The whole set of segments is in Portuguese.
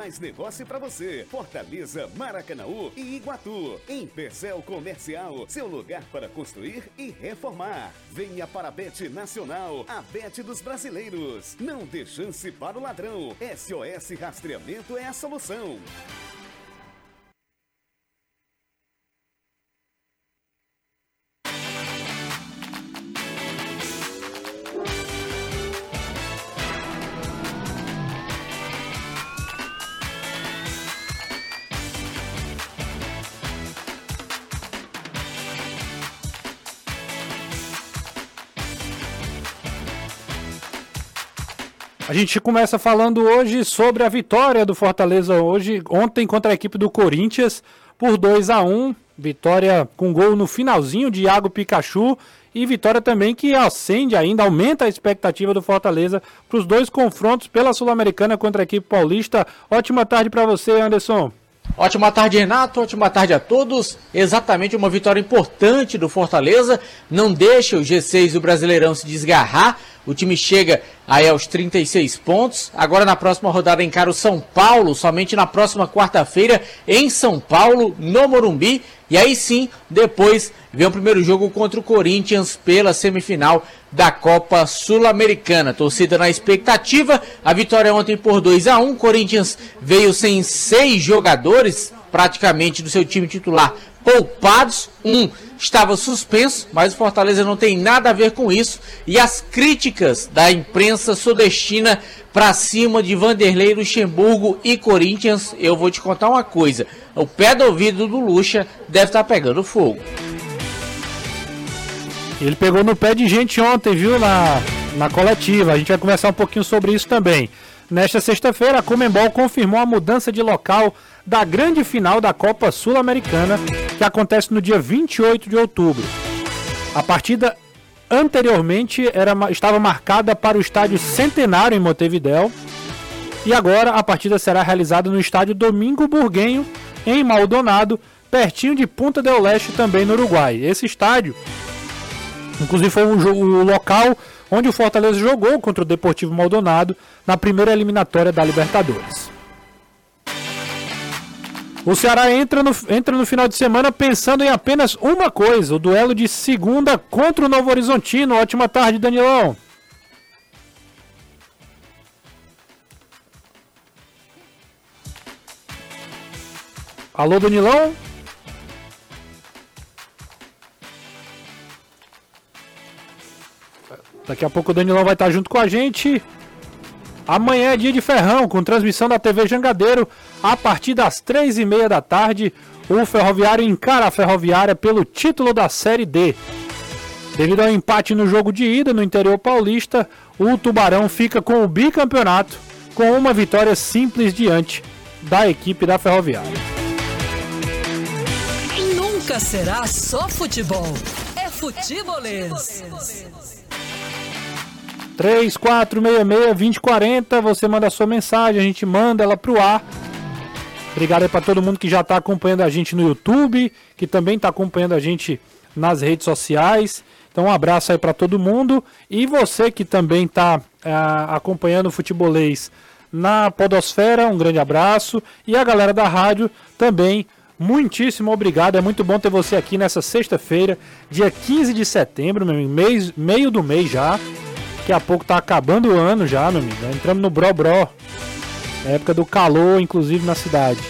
Mais negócio para você. Fortaleza, Maracanaú e Iguatu. Em Percel Comercial, seu lugar para construir e reformar. Venha para a Bet Nacional, a Bet dos brasileiros. Não dê chance para o ladrão. SOS Rastreamento é a solução. Gente começa falando hoje sobre a vitória do Fortaleza hoje, ontem contra a equipe do Corinthians por 2 a 1 Vitória com gol no finalzinho de Iago Pikachu e vitória também que acende ainda, aumenta a expectativa do Fortaleza para os dois confrontos pela Sul-Americana contra a equipe paulista. Ótima tarde para você, Anderson. Ótima tarde, Renato. Ótima tarde a todos. Exatamente uma vitória importante do Fortaleza. Não deixa o G6 do Brasileirão se desgarrar. O time chega aí aos 36 pontos. Agora na próxima rodada encara o São Paulo, somente na próxima quarta-feira em São Paulo, no Morumbi. E aí sim, depois vem o primeiro jogo contra o Corinthians pela semifinal da Copa Sul-Americana. Torcida na expectativa. A vitória ontem por 2 a 1 Corinthians veio sem seis jogadores, praticamente do seu time titular, poupados. Um estava suspenso, mas o Fortaleza não tem nada a ver com isso. E as críticas da imprensa sudestina para cima de Vanderlei Luxemburgo e Corinthians, eu vou te contar uma coisa: o pé do ouvido do Luxa deve estar tá pegando fogo. Ele pegou no pé de gente ontem, viu, na, na coletiva. A gente vai conversar um pouquinho sobre isso também. Nesta sexta-feira, a Comembol confirmou a mudança de local da grande final da Copa Sul-Americana, que acontece no dia 28 de outubro. A partida anteriormente era, estava marcada para o estádio Centenário em Montevidéu. E agora a partida será realizada no estádio Domingo Burguenho, em Maldonado, pertinho de Punta del Leste, também no Uruguai. Esse estádio Inclusive foi um o local onde o Fortaleza jogou contra o Deportivo Maldonado na primeira eliminatória da Libertadores. O Ceará entra no, entra no final de semana pensando em apenas uma coisa: o duelo de segunda contra o Novo Horizontino. Ótima tarde, Danilão. Alô, Danilão? Daqui a pouco o Danilão vai estar junto com a gente. Amanhã é dia de ferrão, com transmissão da TV Jangadeiro, a partir das três e meia da tarde. O Ferroviário encara a Ferroviária pelo título da Série D. Devido ao empate no jogo de ida no interior paulista, o Tubarão fica com o bicampeonato, com uma vitória simples diante da equipe da Ferroviária. Nunca será só futebol, é futebolês. 3466-2040, você manda a sua mensagem, a gente manda ela pro ar. Obrigado aí para todo mundo que já está acompanhando a gente no YouTube, que também está acompanhando a gente nas redes sociais. Então um abraço aí para todo mundo e você que também está é, acompanhando o futebolês na Podosfera, um grande abraço e a galera da rádio também muitíssimo obrigado. É muito bom ter você aqui nessa sexta-feira, dia 15 de setembro, mês, meio do mês já. Daqui a pouco tá acabando o ano já, meu amigo. Entramos no Bro Bro. Época do calor, inclusive na cidade.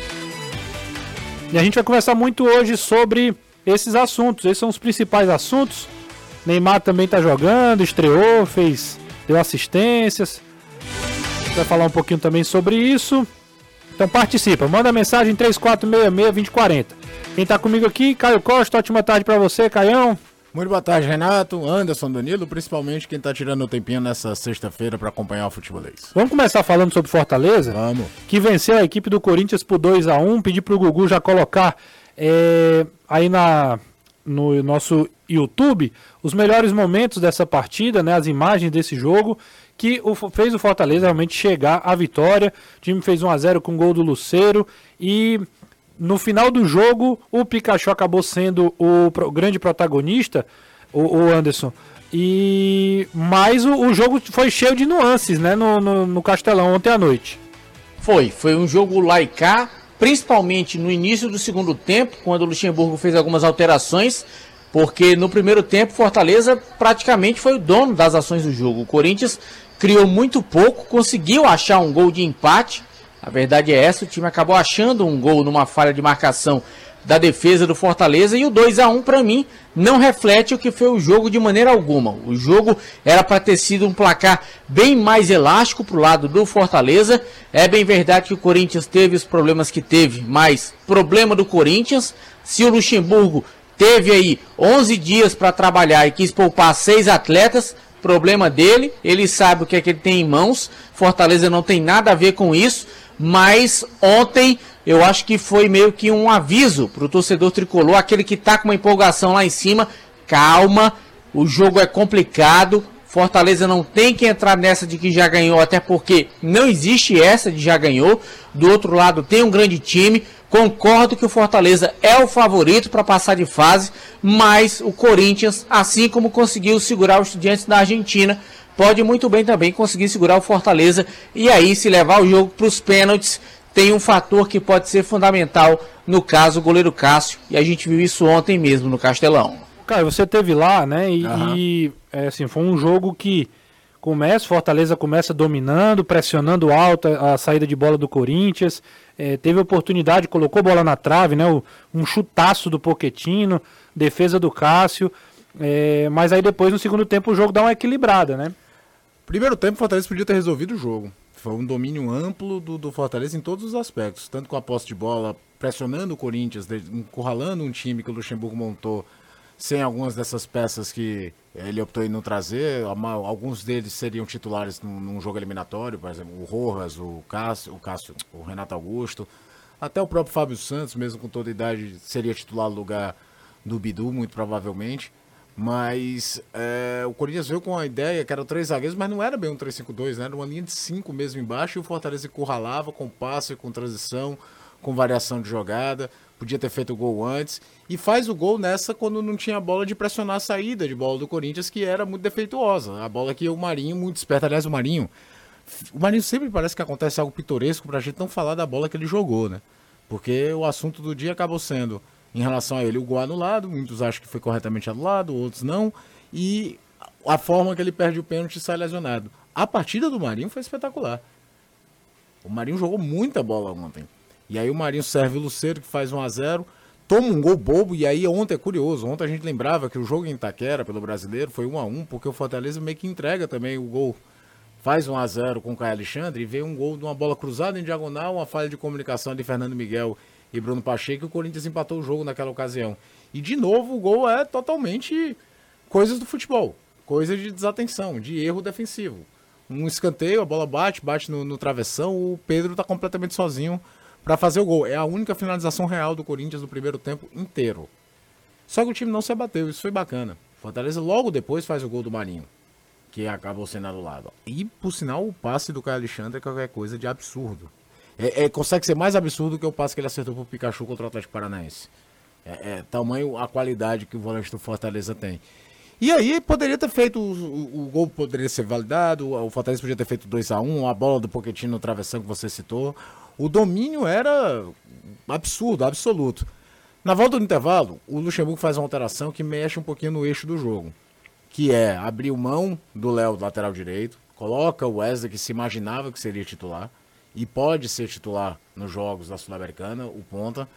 E a gente vai conversar muito hoje sobre esses assuntos. Esses são os principais assuntos. Neymar também tá jogando, estreou, fez, deu assistências. Vai falar um pouquinho também sobre isso. Então participa, manda mensagem 3466-2040. Quem tá comigo aqui, Caio Costa, ótima tarde para você, Caião. Muito boa tarde, Renato, Anderson, Danilo, principalmente quem está tirando o tempinho nessa sexta-feira para acompanhar o futebolês. Vamos começar falando sobre Fortaleza? Vamos. Que venceu a equipe do Corinthians por 2 a 1 Pedi pro Gugu já colocar é, aí na, no nosso YouTube os melhores momentos dessa partida, né, as imagens desse jogo, que o, fez o Fortaleza realmente chegar à vitória. O time fez 1 a 0 com o gol do Luceiro e no final do jogo, o Pikachu acabou sendo o, grande protagonista, o, o, Anderson. E mas o, o, jogo foi cheio de nuances, né, no, no, no, Castelão ontem à noite. Foi, foi um jogo laicá, principalmente no início do segundo tempo, quando o Luxemburgo fez algumas alterações, porque no primeiro tempo Fortaleza praticamente foi o dono das ações do jogo. O Corinthians criou muito pouco, conseguiu achar um gol de empate. A verdade é essa, o time acabou achando um gol numa falha de marcação da defesa do Fortaleza e o 2 a 1 para mim não reflete o que foi o jogo de maneira alguma. O jogo era para ter sido um placar bem mais elástico para o lado do Fortaleza. É bem verdade que o Corinthians teve os problemas que teve, mas problema do Corinthians. Se o Luxemburgo teve aí 11 dias para trabalhar e quis poupar seis atletas, problema dele. Ele sabe o que é que ele tem em mãos. Fortaleza não tem nada a ver com isso. Mas ontem eu acho que foi meio que um aviso para o torcedor tricolor, aquele que está com uma empolgação lá em cima. Calma, o jogo é complicado. Fortaleza não tem que entrar nessa de que já ganhou, até porque não existe essa de já ganhou. Do outro lado, tem um grande time. Concordo que o Fortaleza é o favorito para passar de fase, mas o Corinthians, assim como conseguiu segurar os estudiantes da Argentina, pode muito bem também conseguir segurar o Fortaleza e aí se levar o jogo para os pênaltis tem um fator que pode ser fundamental no caso o goleiro Cássio e a gente viu isso ontem mesmo no Castelão. Cara, você teve lá, né? E, uhum. e é, assim foi um jogo que começa Fortaleza começa dominando, pressionando alto a, a saída de bola do Corinthians, é, teve oportunidade, colocou bola na trave, né? O, um chutaço do Poquetino, defesa do Cássio. É, mas aí depois no segundo tempo o jogo dá uma equilibrada, né? Primeiro tempo, o Fortaleza podia ter resolvido o jogo. Foi um domínio amplo do, do Fortaleza em todos os aspectos, tanto com a posse de bola, pressionando o Corinthians, encurralando um time que o Luxemburgo montou sem algumas dessas peças que ele optou em não trazer. Alguns deles seriam titulares num, num jogo eliminatório, por exemplo, o Rojas, o Cássio, o Cássio, o Renato Augusto, até o próprio Fábio Santos, mesmo com toda a idade, seria titular no lugar do Bidu, muito provavelmente. Mas é, o Corinthians veio com a ideia que eram três zagueiros, mas não era bem um 3-5-2, né? Era uma linha de cinco mesmo embaixo e o Fortaleza encurralava com passe, com transição, com variação de jogada. Podia ter feito o gol antes. E faz o gol nessa quando não tinha bola de pressionar a saída de bola do Corinthians, que era muito defeituosa. A bola que o Marinho, muito esperto, aliás, o Marinho. O Marinho sempre parece que acontece algo pitoresco pra gente não falar da bola que ele jogou, né? Porque o assunto do dia acabou sendo em relação a ele. O gol anulado, muitos acham que foi corretamente anulado, outros não. E a forma que ele perde o pênalti sai lesionado. A partida do Marinho foi espetacular. O Marinho jogou muita bola ontem. E aí o Marinho serve o Luceiro, que faz 1 a 0 toma um gol bobo, e aí ontem é curioso. Ontem a gente lembrava que o jogo em Itaquera, pelo brasileiro, foi 1 a 1 porque o Fortaleza meio que entrega também o gol. Faz 1 a 0 com o Caio Alexandre e vê um gol de uma bola cruzada em diagonal, uma falha de comunicação de Fernando Miguel e Bruno Pacheco, o Corinthians empatou o jogo naquela ocasião. E de novo, o gol é totalmente coisas do futebol, coisa de desatenção, de erro defensivo. Um escanteio, a bola bate, bate no, no travessão, o Pedro está completamente sozinho para fazer o gol. É a única finalização real do Corinthians no primeiro tempo inteiro. Só que o time não se abateu, isso foi bacana. Fortaleza logo depois faz o gol do Marinho, que acabou sendo anulado. E, por sinal, o passe do Caio Alexandre é qualquer coisa de absurdo. É, é, consegue ser mais absurdo que o passe que ele acertou pro Pikachu contra o Atlético Paranaense. É, é, tamanho a qualidade que o volante do Fortaleza tem. E aí poderia ter feito, o, o, o gol poderia ser validado, o Fortaleza podia ter feito 2 a 1 um, a bola do Pochettino no travessão que você citou. O domínio era absurdo, absoluto. Na volta do intervalo, o Luxemburgo faz uma alteração que mexe um pouquinho no eixo do jogo. Que é abrir mão do Léo, lateral direito, coloca o Wesley, que se imaginava que seria titular, e pode ser titular nos jogos da Sul-Americana, o ponta.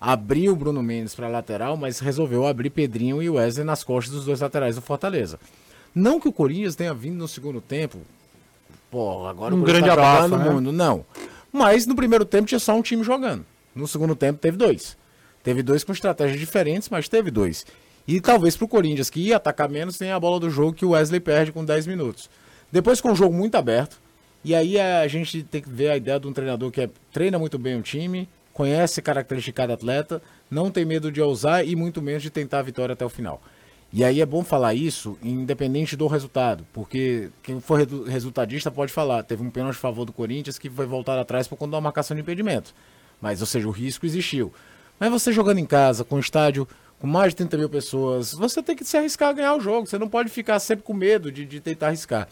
Abriu o Bruno Mendes para lateral, mas resolveu abrir Pedrinho e Wesley nas costas dos dois laterais do Fortaleza. Não que o Corinthians tenha vindo no segundo tempo, pô, agora um o grande tá abafa, no né? mundo, não. Mas no primeiro tempo tinha só um time jogando. No segundo tempo teve dois. Teve dois com estratégias diferentes, mas teve dois. E talvez para o Corinthians, que ia atacar menos, tenha a bola do jogo que o Wesley perde com 10 minutos. Depois com o jogo muito aberto, e aí a gente tem que ver a ideia de um treinador que é, treina muito bem o time, conhece características de cada atleta, não tem medo de ousar e muito menos de tentar a vitória até o final. E aí é bom falar isso, independente do resultado, porque quem for resultadista pode falar, teve um pênalti a favor do Corinthians que foi voltado atrás por conta uma marcação de impedimento. Mas, ou seja, o risco existiu. Mas você jogando em casa, com estádio com mais de 30 mil pessoas, você tem que se arriscar a ganhar o jogo. Você não pode ficar sempre com medo de, de tentar arriscar.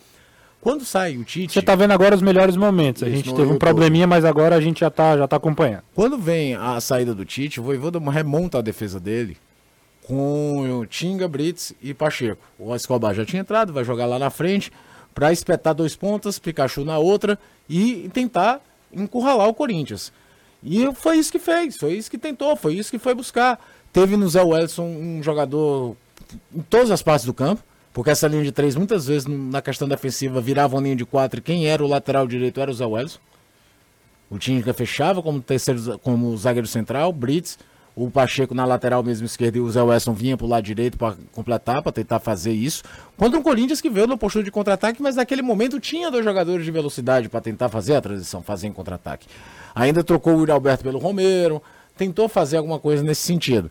Quando sai o Tite. Você tá vendo agora os melhores momentos. A gente teve um probleminha, mas agora a gente já tá, já tá acompanhando. Quando vem a saída do Tite, o Voivoda remonta a defesa dele com o Tinga, Brits e Pacheco. O Escobar já tinha entrado, vai jogar lá na frente para espetar dois pontas, Pikachu na outra e tentar encurralar o Corinthians. E foi isso que fez, foi isso que tentou, foi isso que foi buscar. Teve no Zé Wellison um jogador em todas as partes do campo, porque essa linha de três muitas vezes no- na questão defensiva virava uma linha de quatro quem era o lateral direito era o Zé Wellison. O Tinga fechava como terceiro, como zagueiro central, Brits, o Pacheco na lateral mesmo esquerda e o Zé Wesson vinha pro lado direito para completar, para tentar fazer isso. Contra um Corinthians que veio na postura de contra-ataque, mas naquele momento tinha dois jogadores de velocidade para tentar fazer a transição, fazer em contra-ataque. Ainda trocou o Yuri Alberto pelo Romero, tentou fazer alguma coisa nesse sentido.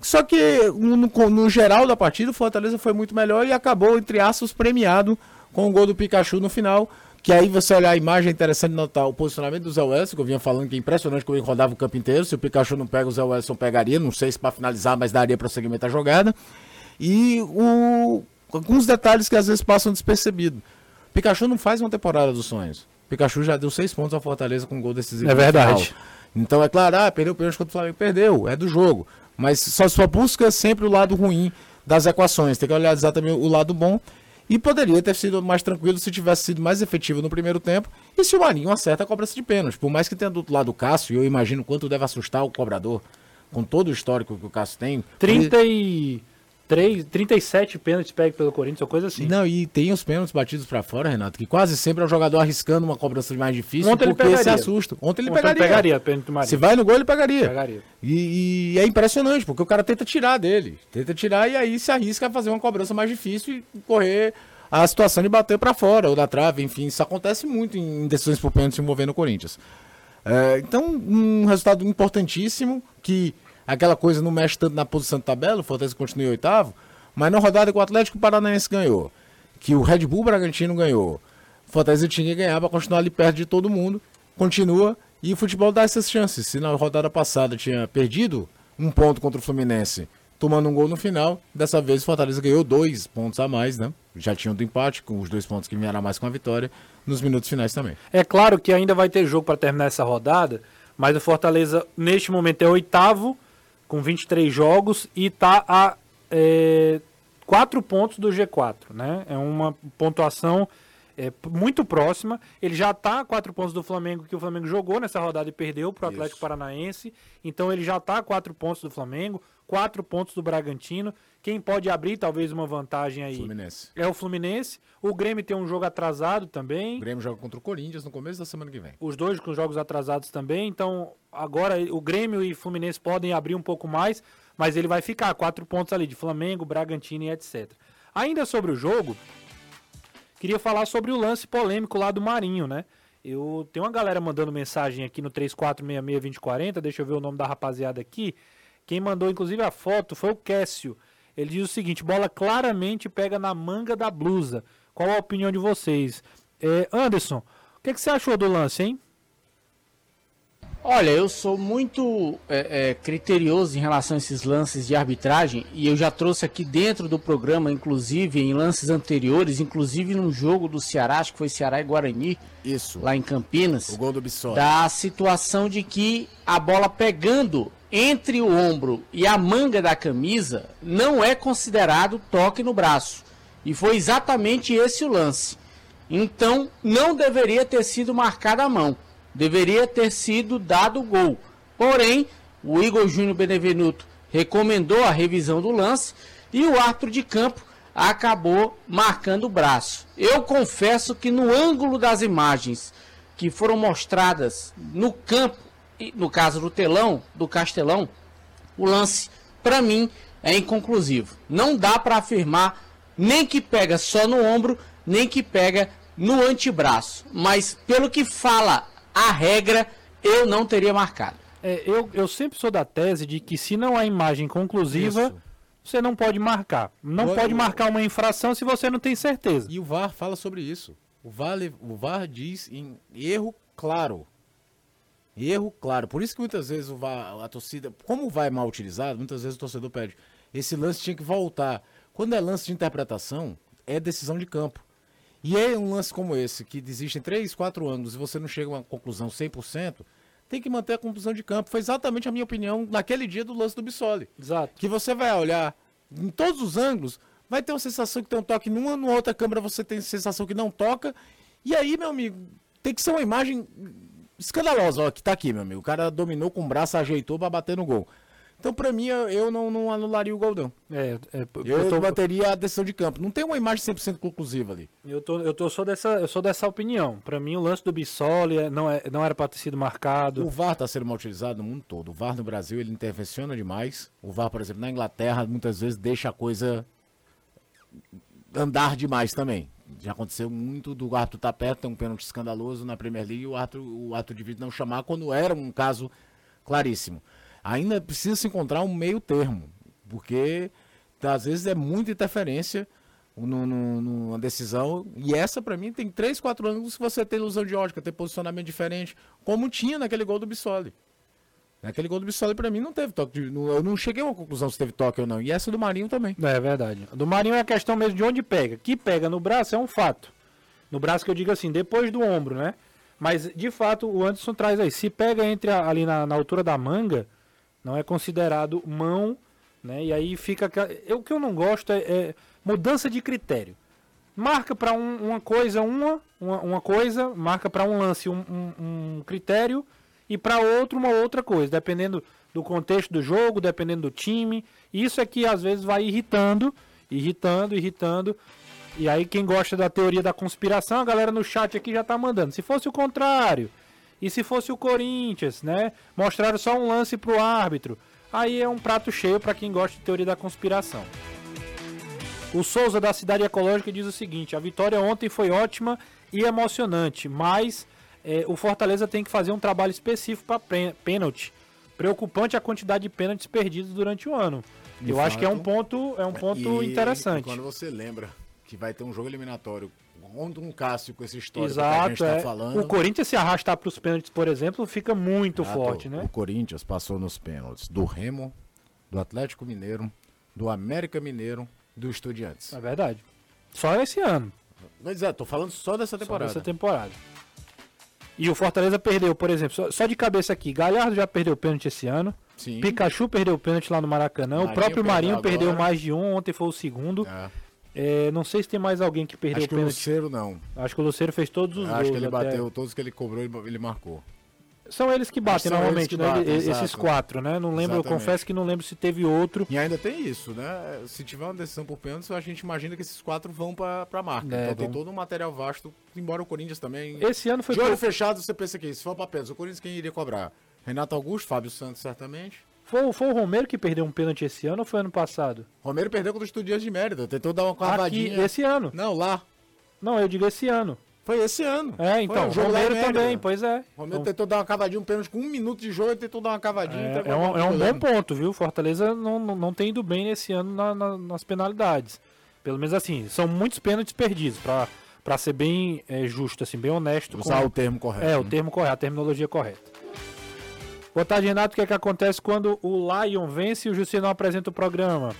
Só que no, no- geral da partida o Fortaleza foi muito melhor e acabou, entre aspas, premiado com o gol do Pikachu no final. Que aí você olhar a imagem é interessante notar o posicionamento do Zé Wellison, que eu vinha falando que é impressionante como ele rodava o campo inteiro. Se o Pikachu não pega, o Zé Wellison pegaria. Não sei se para finalizar, mas daria prosseguimento à jogada. E o, alguns detalhes que às vezes passam despercebidos. Pikachu não faz uma temporada dos sonhos. Pikachu já deu seis pontos ao Fortaleza com um gol decisivo. É verdade. Então é claro, ah, perdeu o pênalti contra o Flamengo. Perdeu, é do jogo. Mas só, só busca sempre o lado ruim das equações. Tem que olhar exatamente o lado bom. E poderia ter sido mais tranquilo se tivesse sido mais efetivo no primeiro tempo. E se o Marinho acerta a cobrança de pênalti. Por mais que tenha do outro lado o Cássio, e eu imagino quanto deve assustar o cobrador, com todo o histórico que o Cássio tem. 33, 37 pênaltis pegos pelo Corinthians, ou coisa assim. Não, e tem os pênaltis batidos pra fora, Renato, que quase sempre é o jogador arriscando uma cobrança mais difícil Ontem ele porque se pegaria. assusta. Ontem ele Ontem pegaria. pegaria pênalti. Se vai no gol, ele pegaria. Pegaria. E, e é impressionante, porque o cara tenta tirar dele. Tenta tirar e aí se arrisca a fazer uma cobrança mais difícil e correr a situação de bater pra fora ou da trave. Enfim, isso acontece muito em decisões por pênalti envolvendo o Corinthians. É, então, um resultado importantíssimo que aquela coisa não mexe tanto na posição de tabela, o Fortaleza continua em oitavo, mas na rodada que o Atlético Paranaense ganhou, que o Red Bull Bragantino ganhou, o Fortaleza tinha que ganhar para continuar ali perto de todo mundo, continua e o futebol dá essas chances. Se na rodada passada tinha perdido um ponto contra o Fluminense, tomando um gol no final, dessa vez o Fortaleza ganhou dois pontos a mais, né? Já tinham do empate, com os dois pontos que vieram a mais com a vitória, nos minutos finais também. É claro que ainda vai ter jogo para terminar essa rodada, mas o Fortaleza, neste momento, é oitavo, com 23 jogos, e está a é, 4 pontos do G4. Né? É uma pontuação é, muito próxima. Ele já está a 4 pontos do Flamengo, que o Flamengo jogou nessa rodada e perdeu para o Atlético Paranaense. Então ele já está a 4 pontos do Flamengo, 4 pontos do Bragantino. Quem pode abrir talvez uma vantagem aí Fluminense. é o Fluminense. O Grêmio tem um jogo atrasado também. O Grêmio joga contra o Corinthians no começo da semana que vem. Os dois com jogos atrasados também. Então, agora o Grêmio e Fluminense podem abrir um pouco mais, mas ele vai ficar quatro pontos ali de Flamengo, Bragantino e etc. Ainda sobre o jogo, queria falar sobre o lance polêmico lá do Marinho, né? Eu tenho uma galera mandando mensagem aqui no 34662040, deixa eu ver o nome da rapaziada aqui. Quem mandou inclusive a foto foi o Cássio. Ele diz o seguinte: bola claramente pega na manga da blusa. Qual a opinião de vocês? É, Anderson, o que, que você achou do lance, hein? Olha, eu sou muito é, é, criterioso em relação a esses lances de arbitragem e eu já trouxe aqui dentro do programa, inclusive em lances anteriores, inclusive num jogo do Ceará, acho que foi Ceará e Guarani, Isso. lá em Campinas, O gol do Bissoli. da situação de que a bola pegando entre o ombro e a manga da camisa não é considerado toque no braço. E foi exatamente esse o lance. Então não deveria ter sido marcada a mão. Deveria ter sido dado gol. Porém, o Igor Júnior Benevenuto recomendou a revisão do lance e o árbitro de campo acabou marcando o braço. Eu confesso que no ângulo das imagens que foram mostradas no campo, no caso do telão, do Castelão, o lance, para mim, é inconclusivo. Não dá para afirmar nem que pega só no ombro, nem que pega no antebraço. Mas pelo que fala a regra, eu não teria marcado. É, eu, eu sempre sou da tese de que se não há imagem conclusiva, Isso. você não pode marcar. Não Agora, pode eu- marcar uma infração se você não tem certeza. E o VAR fala sobre isso. O VAR, o VAR diz em erro claro. Erro claro. Por isso que muitas vezes o VAR, a torcida, como o VAR é mal utilizado, muitas vezes o torcedor pede. Esse lance tinha que voltar. Quando é lance de interpretação, é decisão de campo. E é um lance como esse, que existem três, quatro ângulos e você não chega a uma conclusão 100%, tem que manter a conclusão de campo. Foi exatamente a minha opinião naquele dia do lance do Bissoli. Exato. Que você vai olhar em todos os ângulos, vai ter uma sensação que tem um toque numa, numa outra câmera você tem sensação que não toca. E aí, meu amigo, tem que ser uma imagem escandalosa, ó, que tá aqui, meu amigo. O cara dominou com o braço, ajeitou pra bater no gol. Então, pra mim, eu- não, não anularia o gol, não. É, é, Eu, eu, tô, manteria a decisão de campo. Não tem uma imagem 100% conclusiva ali. eu, tô, eu, tô, eu sou dessa, eu sou dessa opinião. Pra mim, o lance do Bissoli é- não, é, não era pra ter sido marcado. O VAR está sendo mal utilizado no mundo todo. O VAR no Brasil ele intervenciona demais. O VAR, por exemplo, na Inglaterra, muitas vezes deixa a coisa andar demais também. Já aconteceu muito do árbitro estar perto, tem um pênalti escandaloso na Premier League e o árbitro, o árbitro de vídeo não chamar quando era um caso claríssimo. Ainda precisa se encontrar um meio termo, porque às vezes é muita interferência no, no- numa decisão. E essa, pra mim, tem três, quatro ângulos que você tem ilusão de ótica, tem posicionamento diferente, como tinha naquele gol do Bissoli. Naquele gol do Bissoli, pra mim, não teve toque. De, não- eu não cheguei a uma conclusão se teve toque ou não. E essa do Marinho também. É verdade. Do Marinho é a questão mesmo de onde pega. Que pega no braço é um fato. No braço que eu digo assim, depois do ombro, né? Mas, de fato, o Anderson traz aí. Se pega entre a- ali na, na altura da manga, não é considerado mão, né? E aí fica. Eu, o que eu não gosto é, é mudança de critério. Marca para uma coisa uma, uma, uma coisa, marca para um lance um, um- um critério e para outro uma outra coisa, dependendo do contexto do jogo, dependendo do time. Isso é que às vezes vai irritando, irritando, irritando. E aí quem gosta da teoria da conspiração, a galera no chat aqui já tá mandando. Se fosse o contrário, e se fosse o Corinthians, né? Mostraram só um lance pro árbitro. Aí é um prato cheio para quem gosta de teoria da conspiração. O Souza da Cidade Ecológica diz o seguinte: a vitória ontem foi ótima e emocionante, mas eh, o Fortaleza tem que fazer um trabalho específico para pênalti. Preocupante a quantidade de pênaltis perdidos durante o ano. De Eu acho que é um fato. ponto, é um ponto E- interessante. e quando você lembra que vai ter um jogo eliminatório um Cássio com esse histórico que a gente Exato, tá é. falando. O Corinthians se arrastar para os pênaltis, por exemplo, fica muito Exato. forte, né? O Corinthians passou nos pênaltis do Remo, do Atlético Mineiro, do América Mineiro, do Estudiantes. É verdade. Só esse ano, Mas é, tô falando só dessa só temporada. nessa temporada. E o Fortaleza perdeu, por exemplo, só, só de cabeça aqui, Galhardo já perdeu pênalti esse ano. Sim. Pikachu perdeu pênalti lá no Maracanã. o Marinho próprio perdeu Marinho perdeu agora. mais de um. Ontem foi o segundo. É. É, não sei se tem mais alguém que perdeu Acho que o pênalti. Luceiro não. Acho que o Luceiro fez todos os gols. Acho que ele até. bateu todos que ele cobrou, ele, ele marcou. São eles que batem normalmente, que né? batem, Esses exato. quatro, né? Não lembro, eu confesso que não lembro se teve outro. E ainda tem isso, né? Se tiver uma decisão por pênaltis, a gente imagina que esses quatro vão pra, pra marca. É, então tem todo um material vasto, embora o Corinthians também. Esse ano foi De olho pouco- fechado, você pensa que se for pra pênaltis, o Corinthians quem iria cobrar? Renato Augusto, Fábio Santos, certamente. Foi, foi o Romero que perdeu um pênalti esse ano ou foi ano passado? Romero perdeu contra o Estudiantes de Mérida, tentou dar uma Aqui, cavadinha. esse ano. Não, lá. Não, eu digo esse ano. Foi esse ano. É, então, o Romero também, pois é. Romero Então, tentou dar uma cavadinha, um pênalti com um minuto de jogo, ele tentou dar uma cavadinha. É, é a um, é um bom ponto, viu? Fortaleza não, não, não tem ido bem nesse ano na- na- nas penalidades. Pelo menos assim, são muitos pênaltis perdidos, pra, pra ser bem é, justo, assim, bem honesto. Usar com- o termo correto. É, o né? termo correto, a terminologia correta. Boa tarde, Renato. O que é que acontece quando o Lion vence e o Jussier não apresenta o programa?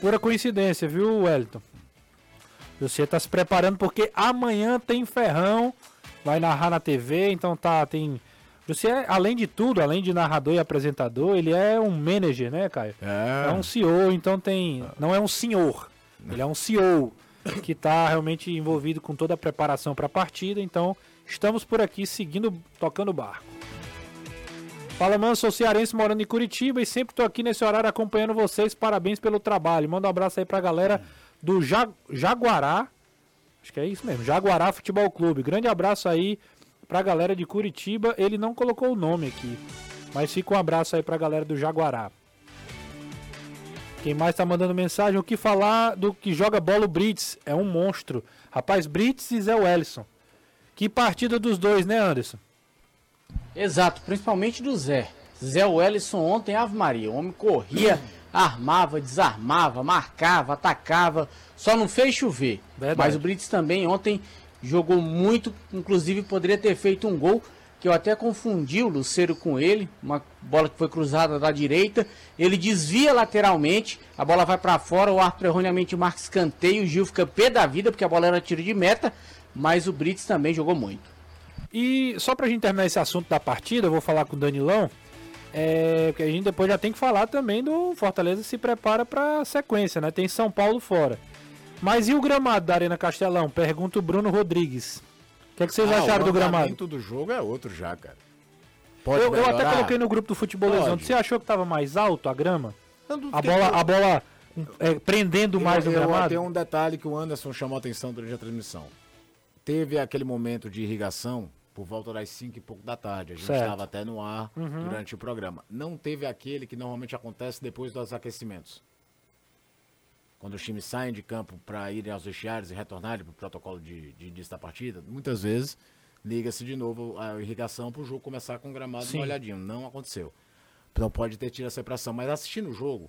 Pura coincidência, viu, Wellington? Jussier tá se preparando porque amanhã tem ferrão, vai narrar na TV, então tá, tem... Jussier, além de tudo, além de narrador e apresentador, ele é um manager, né, Caio? É. É um CEO, então tem. Não é um senhor. Ele é um CEO que está realmente envolvido com toda a preparação para a partida. Então, estamos por aqui seguindo, tocando o barco. Fala, mano, sou cearense morando em Curitiba e sempre tô aqui nesse horário acompanhando vocês. Parabéns pelo trabalho. Manda um abraço aí pra galera do Ja- Jaguará. Acho que é isso mesmo, Jaguará Futebol Clube. Grande abraço aí pra galera de Curitiba. Ele não colocou o nome aqui, mas fica um abraço aí pra galera do Jaguará. Quem mais tá mandando mensagem? O que falar do que joga bola o Brits? É um monstro. Rapaz, Brits e Zé Wellison. Que partida dos dois, né, Anderson? Exato, principalmente do Zé. Zé Wellison ontem, Ave Maria. O homem corria, armava, desarmava, marcava, atacava. Só não fez chover. Verdade. Mas o Brits também ontem jogou muito, inclusive poderia ter feito um gol. que eu até confundi o Luceiro com ele, uma bola que foi cruzada da direita, ele desvia lateralmente, a bola vai para fora, o árbitro erroneamente marca escanteio, o Gil fica pé da vida porque a bola era tiro de meta, mas o Brits também jogou muito. E só pra gente terminar esse assunto da partida, eu vou falar com o Danilão, é, porque a gente depois já tem que falar também do Fortaleza se prepara pra sequência, né? Tem São Paulo fora. Mas e o gramado da Arena Castelão? Pergunta o Bruno Rodrigues. O que, é que vocês Ah, acharam o do gramado? andamento do jogo é outro já, cara. Pode Eu, eu até coloquei no grupo do Futebolezão. Pode. Você achou que tava mais alto a grama? Eu não A bola, a bola é, prendendo mais eu, no eu- gramado? Tem um detalhe que o Anderson chamou a atenção durante a transmissão. Teve aquele momento de irrigação por volta das 5 e pouco da tarde. A gente Certo. Uhum. estava até no ar durante o programa. Não teve aquele que normalmente acontece depois dos aquecimentos. Quando os times saem de campo para irem aos vestiários e retornarem para o protocolo de, de início da partida, muitas vezes liga-se de novo a irrigação para o jogo começar com o gramado Sim. molhadinho. Não aconteceu. Então pode ter tido essa pressão. Mas assistindo o jogo,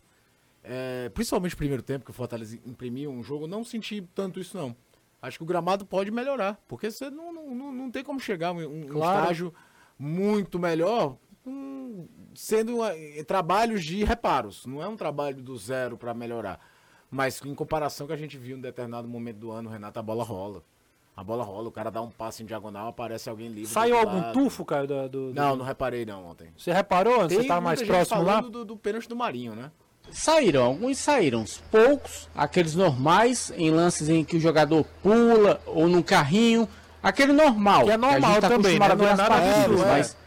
é, principalmente no primeiro tempo, que o Fortaleza imprimiu um jogo, não senti tanto isso não. Acho que o gramado pode melhorar, porque você não, não, não, tem como chegar a um, um Claro. estágio muito melhor com- sendo eh, trabalhos de reparos. Não é um trabalho do zero para melhorar. Mas em comparação que a gente viu em determinado momento do ano, Renato, a bola rola. A bola rola, o cara dá um passe em diagonal, aparece alguém livre. Saiu algum lado. tufo, Caio? Do, do- Não, do- não reparei não ontem. Você reparou? Você tá mais próximo lá? Do, do pênalti do Marinho, né? Saíram, alguns saíram, poucos, aqueles normais, em lances em que o jogador pula ou num carrinho, aquele normal. Que é normal gente tá também, né? Não é nada partidas, é. mas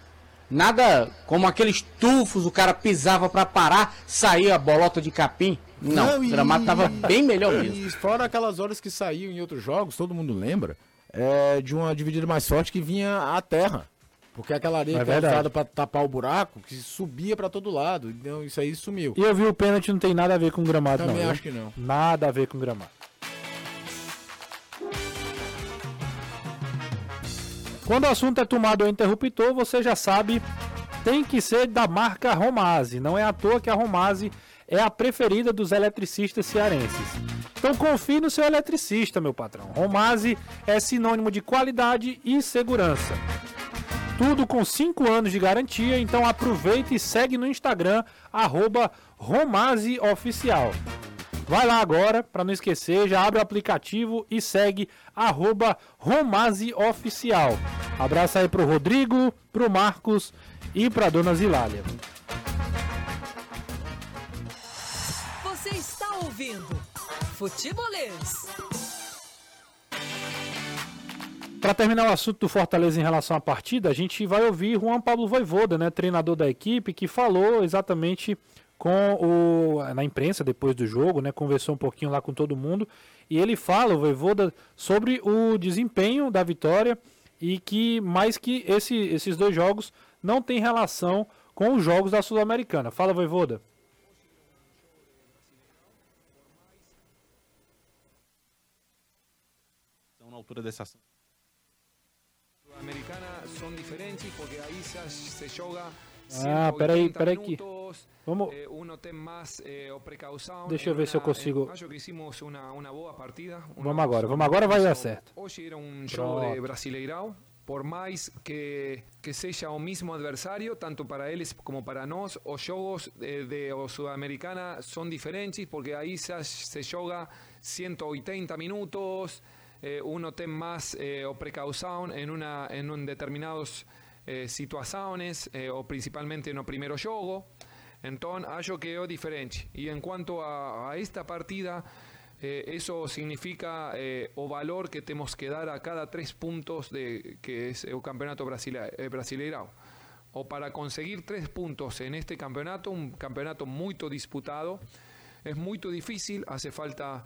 nada como aqueles tufos, o cara pisava pra parar, saía a bolota de capim. Não, o e- gramado tava bem melhor mesmo. E fora aquelas horas que saíam em outros jogos, todo mundo lembra, é, de uma dividida mais forte que vinha à terra. Porque aquela areia É que era verdade. usada pra tapar o buraco, que subia pra todo lado. Então isso aí sumiu. E eu vi o pênalti não tem nada a ver com o gramado, Também não. acho que não. Nada a ver com o gramado. Quando o assunto é tomado ao interruptor, você já sabe, tem que ser da marca Romase. Não é à toa que a Romase é a preferida dos eletricistas cearenses. Então confie no seu eletricista, meu patrão. Romase é sinônimo de qualidade e segurança. Tudo com 5 anos de garantia, então aproveita e segue no Instagram, RomazeOficial. Vai lá agora, para não esquecer, já abre o aplicativo e segue RomazeOficial. Abraço aí pro Rodrigo, pro Marcos e pra dona Zilália. Você está ouvindo Futebolês. Para terminar o assunto do Fortaleza em relação à partida, a gente vai ouvir Juan Pablo Voivoda, né, treinador da equipe, que falou exatamente com o na imprensa depois do jogo, né, conversou um pouquinho lá com todo mundo, e ele fala, o Voivoda, sobre o desempenho da vitória e que mais que esse, esses dois jogos não tem relação com os jogos da Sul-Americana. Fala, Voivoda. Então, na altura dessa ação. Sudamericana son diferentes porque ahí se, se joga Ah, peraí, 180 peraí que- Vamos. Deixa eu ver se eu consigo- Vamos agora, vamos agora vai dar certo. Hoje era um jogo de. Brasileirão. Por mais que, que seja o mesmo adversário, tanto para eles como para nós, os jogos de, de Sudamericana são diferentes porque aí se, se joga 180 minutos, eh, uno tem mais eh, o precaução em, una, em um determinados eh, situações, eh, ou principalmente no primeiro jogo. Então, acho que é diferente. E em quanto a, esta partida, eso significa o valor que temos que dar a cada tres puntos de que es el campeonato brasile- brasileirão. O para conseguir tres puntos en este campeonato, un campeonato muy disputado, es muy difícil, hace falta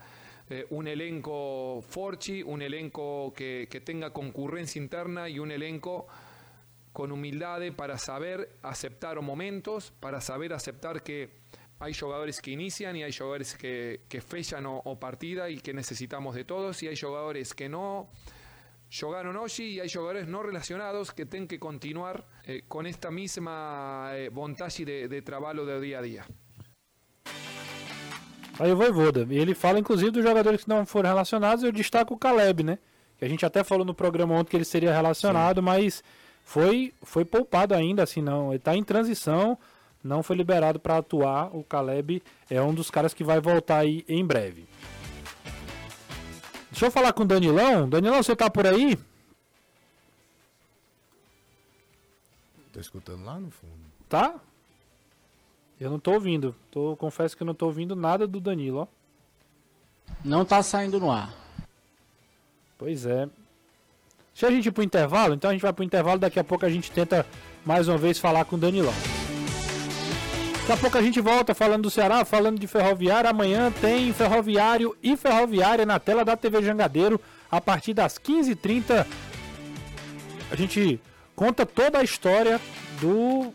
eh, un elenco forchi, un elenco que, que tenga concurrencia interna y un elenco con humildad para saber aceptar momentos, para saber aceptar que hay jugadores que inician y hay jugadores que, que fechan o, partida y que necesitamos de todos y hay jugadores que no jugaron hoy y hay jugadores no relacionados que tienen que continuar eh, con esta misma eh, de, de trabajo de día a día. Aí o Voivoda. E ele fala, inclusive, dos jogadores que não foram relacionados. Eu destaco o Caleb, né? Que a gente até falou no programa ontem que ele seria relacionado, mas foi, foi poupado ainda, assim, não. Ele está em transição, não foi liberado para atuar. O Caleb é um dos caras que vai voltar aí em breve. Deixa eu falar com o Danilão. Danilão, você tá por aí? Tô escutando lá no fundo. Tá? Eu não tô ouvindo. Tô, confesso que eu não tô ouvindo nada do Danilo, ó. Não tá saindo no ar. Pois é. Deixa a gente ir pro intervalo, então a gente vai pro intervalo, daqui a pouco a gente tenta mais uma vez falar com o Danilão. Daqui a pouco a gente volta falando do Ceará, falando de Ferroviário. Amanhã tem Ferroviário e Ferroviária na tela da TV Jangadeiro a partir das 15h30. A gente conta toda a história do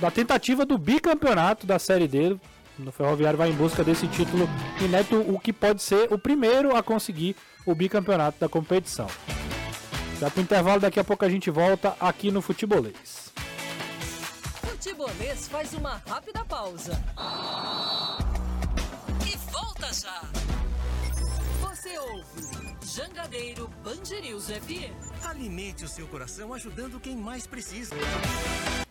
da tentativa do bicampeonato da Série D. No Ferroviário vai em busca desse título inédito, o que pode ser o primeiro a conseguir o bicampeonato da competição. Já pro intervalo, daqui a pouco a gente volta aqui no Futebolês. Futebolês faz uma rápida pausa. E volta já. Você ouve Jangadeiro News FM. Alimente o seu coração ajudando quem mais precisa.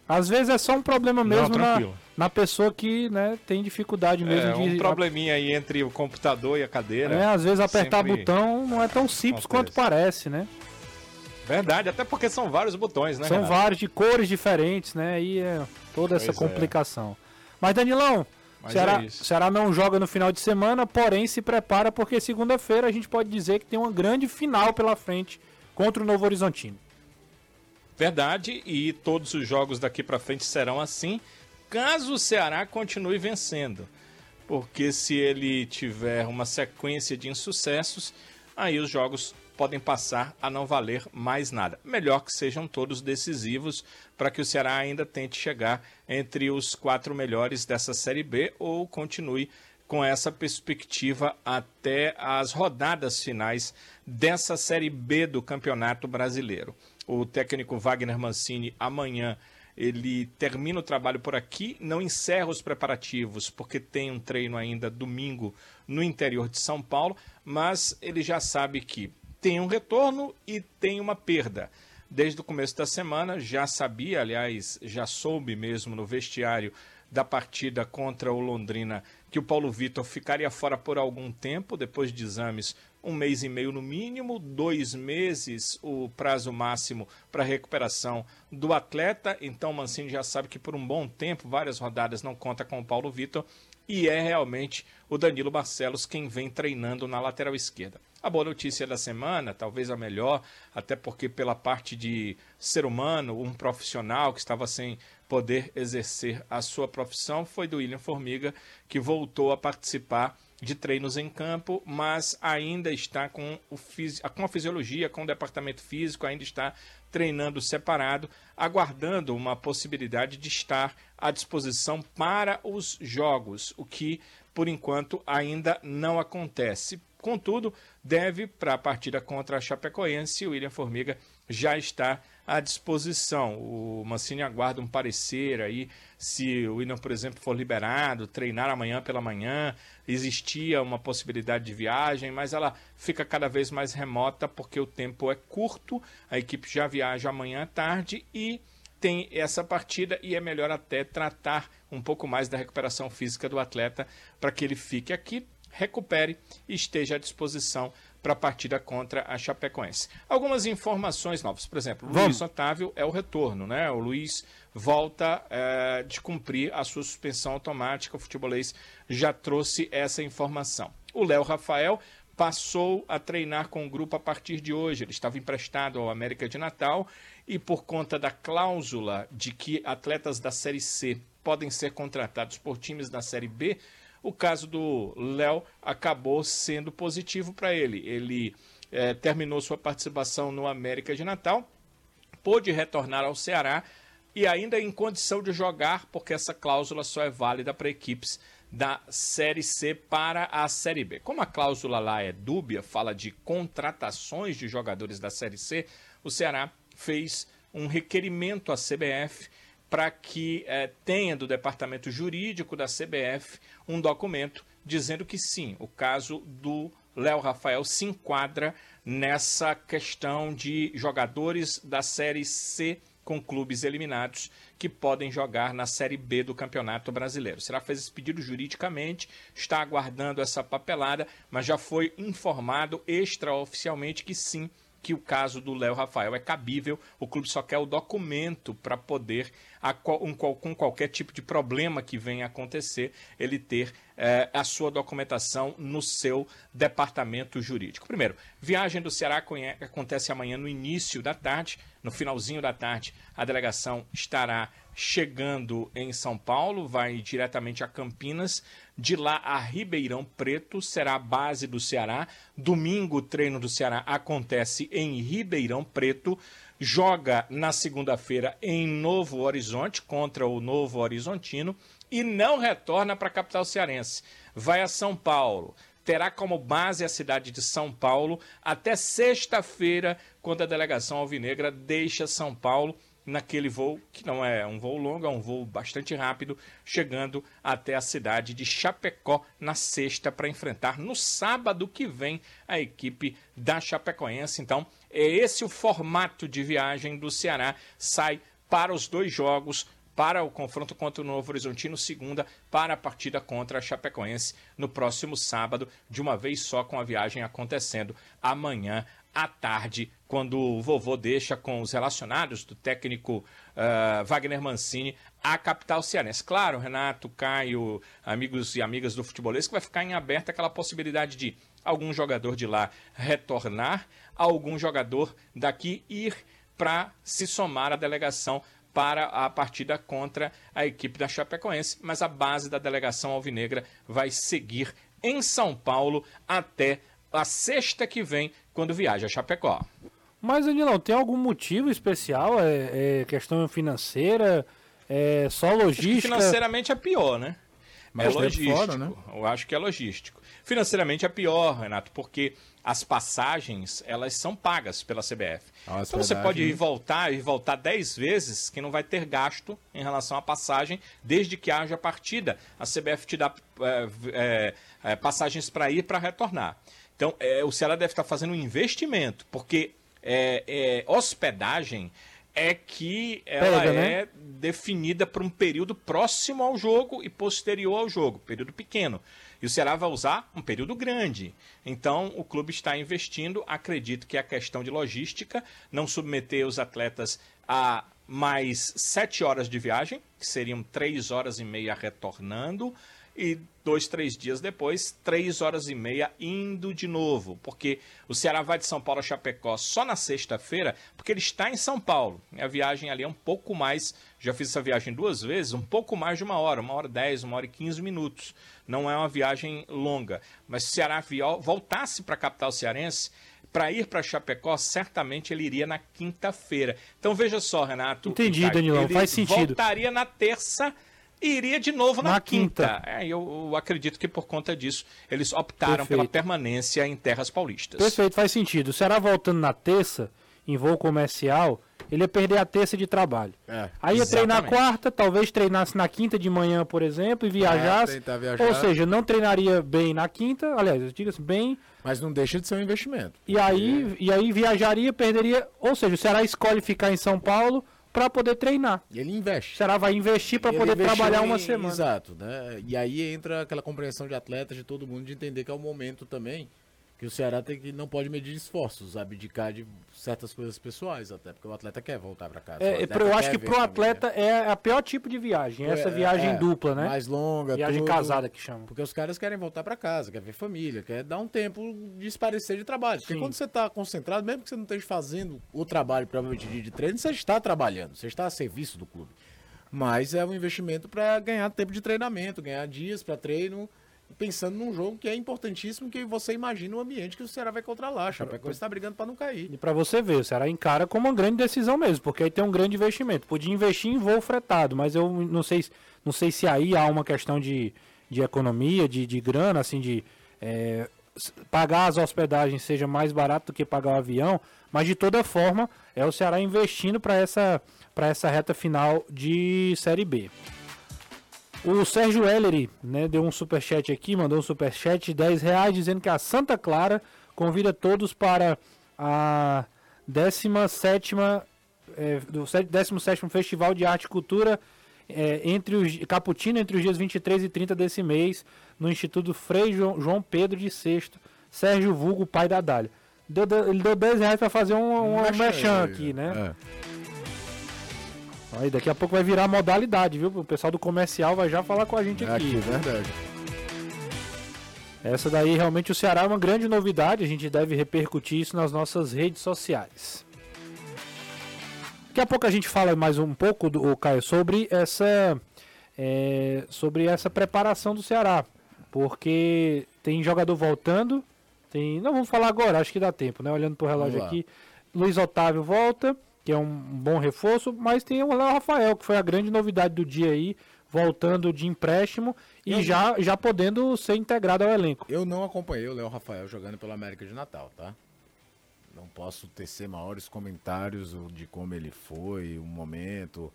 Às vezes é só um problema mesmo na, tranquilo. na pessoa que né, tem dificuldade mesmo É de. um probleminha aí entre o computador e a cadeira. né, às vezes apertar Sempre botão não é tão simples acontece. quanto parece, né? Verdade, até porque são vários botões, né? São Renato? vários de cores diferentes, né? Aí é toda essa Pois é. complicação. Mas Danilão, Mas Ceará, é. Ceará não joga no final de semana, porém se prepara porque segunda-feira a gente pode dizer que tem uma grande final pela frente contra o Novo Horizontino. Verdade, e todos os jogos daqui pra frente serão assim, caso o Ceará continue vencendo. Porque se ele tiver uma sequência de insucessos, aí os jogos podem passar a não valer mais nada. Melhor que sejam todos decisivos para que o Ceará ainda tente chegar entre os quatro melhores dessa Série B ou continue com essa perspectiva até as rodadas finais dessa Série B do Campeonato Brasileiro. O técnico Wagner Mancini amanhã ele termina o trabalho por aqui, não encerra os preparativos, porque tem um treino ainda domingo no interior de São Paulo, mas ele já sabe que tem um retorno e tem uma perda. Desde o começo da semana, já sabia, aliás, já soube mesmo no vestiário da partida contra o Londrina que o Paulo Vitor ficaria fora por algum tempo, depois de exames, um mês e meio no mínimo, dois meses o prazo máximo para recuperação do atleta. Então, o Mancini já sabe que por um bom tempo, várias rodadas, não conta com o Paulo Vitor e é realmente o Danilo Barcelos quem vem treinando na lateral esquerda. A boa notícia da semana, talvez a melhor, até porque pela parte de ser humano, um profissional que estava sem poder exercer a sua profissão, foi do William Formiga, que voltou a participar de treinos em campo, mas ainda está com, o com a fisiologia, com o departamento físico, ainda está treinando separado, aguardando uma possibilidade de estar à disposição para os jogos, o que por enquanto ainda não acontece. Contudo, deve para a partida contra a Chapecoense, o William Formiga já está à disposição. O Mancini aguarda um parecer aí se o William, por exemplo, for liberado, treinar amanhã pela manhã, existia uma possibilidade de viagem, mas ela fica cada vez mais remota porque o tempo é curto, a equipe já viaja amanhã à tarde e tem essa partida e é melhor até tratar um pouco mais da recuperação física do atleta para que ele fique aqui, recupere e esteja à disposição para a partida contra a Chapecoense. Algumas informações novas, por exemplo, o Luiz Otávio é o retorno, né? O Luiz volta eh, de cumprir a sua suspensão automática, o futebolês já trouxe essa informação. O Léo Rafael passou a treinar com o grupo a partir de hoje. Ele estava emprestado ao América de Natal e por conta da cláusula de que atletas da Série C podem ser contratados por times da Série B, o caso do Léo acabou sendo positivo para ele. Ele eh, terminou sua participação no América de Natal, pôde retornar ao Ceará e ainda em condição de jogar, porque essa cláusula só é válida para equipes da Série C para a Série B. Como a cláusula lá é dúbia, fala de contratações de jogadores da Série C, o Ceará fez um requerimento à CBF para que eh, tenha do departamento jurídico da CBF um documento dizendo que sim, o caso do Léo Rafael se enquadra nessa questão de jogadores da Série C com clubes eliminados que podem jogar na Série B do Campeonato Brasileiro. Será fez esse pedido juridicamente, está aguardando essa papelada, mas já foi informado extraoficialmente que sim, que o caso do Léo Rafael é cabível, o clube só quer o documento para poder, a, um, com qualquer tipo de problema que venha acontecer, ele ter eh, a sua documentação no seu departamento jurídico. Primeiro, viagem do Ceará acontece amanhã no início da tarde, no finalzinho da tarde, a delegação estará chegando em São Paulo, vai diretamente a Campinas, de lá a Ribeirão Preto, será a base do Ceará. Domingo, o treino do Ceará acontece em Ribeirão Preto. Joga na segunda-feira em Novo Horizonte contra o Novo Horizontino e não retorna para a capital cearense. Vai a São Paulo. Terá como base a cidade de São Paulo até sexta-feira, quando a delegação alvinegra deixa São Paulo naquele voo, que não é um voo longo, é um voo bastante rápido, chegando até a cidade de Chapecó na sexta para enfrentar no sábado que vem a equipe da Chapecoense. Então, é esse o formato de viagem do Ceará. Sai para os dois jogos, para o confronto contra o Novo Horizontino, segunda, para a partida contra a Chapecoense no próximo sábado, de uma vez só, com a viagem acontecendo amanhã à tarde, quando o vovô deixa com os relacionados do técnico uh, Wagner Mancini a capital cearense. Claro, Renato, Caio, amigos e amigas do futebolês, que vai ficar em aberto aquela possibilidade de algum jogador de lá retornar, algum jogador daqui ir para se somar à delegação para a partida contra a equipe da Chapecoense, mas a base da delegação alvinegra vai seguir em São Paulo até a sexta que vem, quando viaja a Chapecó. Mas, Danilão, tem algum motivo especial? É, é questão financeira? É só logística? financeiramente é pior, né? Mas é logístico. Fora, né? Eu acho que é logístico. Financeiramente é pior, Renato, porque as passagens, elas são pagas pela CBF. Nossa, então você pode ir voltar e voltar 10 vezes que não vai ter gasto em relação à passagem, desde que haja partida. A CBF te dá é, é, é passagens para ir para retornar. Então, é, o Ceará deve estar fazendo um investimento, porque é, é, hospedagem é que ela Pega, né? é definida por um período próximo ao jogo e posterior ao jogo, período pequeno. E o Ceará vai usar um período grande. Então, o clube está investindo. Acredito que a questão de logística, não submeter os atletas a mais sete horas de viagem, que seriam três horas e meia retornando e dois, três dias depois, três horas e meia indo de novo, porque o Ceará vai de São Paulo a Chapecó só na sexta-feira, porque ele está em São Paulo. A viagem ali é um pouco mais, já fiz essa viagem duas vezes, um pouco mais de uma hora, uma hora dez, uma hora e quinze minutos. Não é uma viagem longa, mas se o Ceará voltasse para a capital cearense, para ir para Chapecó, certamente ele iria na quinta-feira. Então veja só, Renato. Entendi, Danilão, faz sentido. Voltaria na terça iria de novo na, na quinta. quinta. É, eu, eu, acredito que por conta disso eles optaram Perfeito. pela permanência em terras paulistas. Perfeito, faz sentido. O Ceará voltando na terça, em voo comercial, ele ia perder a terça de trabalho. É, Aí ia treinar quarta, talvez treinasse na quinta de manhã, por exemplo, e viajasse. É, ou seja, não treinaria bem na quinta, aliás, diga-se bem. Mas não deixa de ser um investimento. E aí, é. e aí viajaria, perderia. Ou seja, o Ceará escolhe ficar em São Paulo para poder treinar. E ele investe. O Ceará vai investir para poder trabalhar uma semana. Exato, né? E aí entra aquela compreensão de atletas, de todo mundo, de entender que é o momento também que o Ceará tem que não pode medir esforços, abdicar de certas coisas pessoais, até porque o atleta quer voltar para casa. É, eu acho que pro atleta é a pior tipo de viagem, é, essa viagem é, dupla, né? Mais longa, viagem tudo, casada que chama. Porque os caras querem voltar para casa, quer ver família, quer dar um tempo de esparecer de trabalho. Porque Sim. quando você está concentrado, mesmo que você não esteja fazendo o trabalho provavelmente de treino, você está trabalhando, você está a serviço do clube. Mas é um investimento para ganhar tempo de treinamento, ganhar dias para treino pensando num jogo que é importantíssimo, que você imagina o ambiente que o Ceará vai contra lá. Chapecoense está brigando para não cair. E para você ver, o Ceará encara como uma grande decisão mesmo, porque aí tem um grande investimento. Podia investir em voo fretado, mas eu não sei, não sei se aí há uma questão de, de economia, de, de grana, assim, de é, pagar as hospedagens seja mais barato do que pagar o avião, mas de toda forma é o Ceará investindo para essa, essa reta final de Série B. O Sérgio Ellery né, deu um superchat aqui, mandou um superchat de 10 reais dizendo que a Santa Clara convida todos para a 17 é, do 17º Festival de Arte e Cultura é, entre os Caputino entre os dias 23 e 30 desse mês no Instituto Frei João, Pedro de Sexto, Sérgio Vulgo, pai da Dália. Deu, ele deu 10 reais pra fazer um, um aí, aqui, né? É. Aí daqui a pouco vai virar modalidade, viu? O pessoal do comercial vai já falar com a gente É aqui. aqui, verdade. Essa daí realmente o Ceará é uma grande novidade, a gente deve repercutir isso nas nossas redes sociais. Daqui a pouco a gente fala mais um pouco, do, Caio, sobre essa, é, sobre essa preparação do Ceará. Porque tem jogador voltando, tem. Não vamos falar agora, acho que dá tempo, né? Olhando pro relógio aqui. Luiz Otávio volta, que é um bom reforço, mas tem o Léo Rafael, que foi a grande novidade do dia aí, voltando de empréstimo e Eu- já, já podendo ser integrado ao elenco. Eu não acompanhei o Léo Rafael jogando pela América de Natal, tá? Não posso tecer maiores comentários de como ele foi, o momento,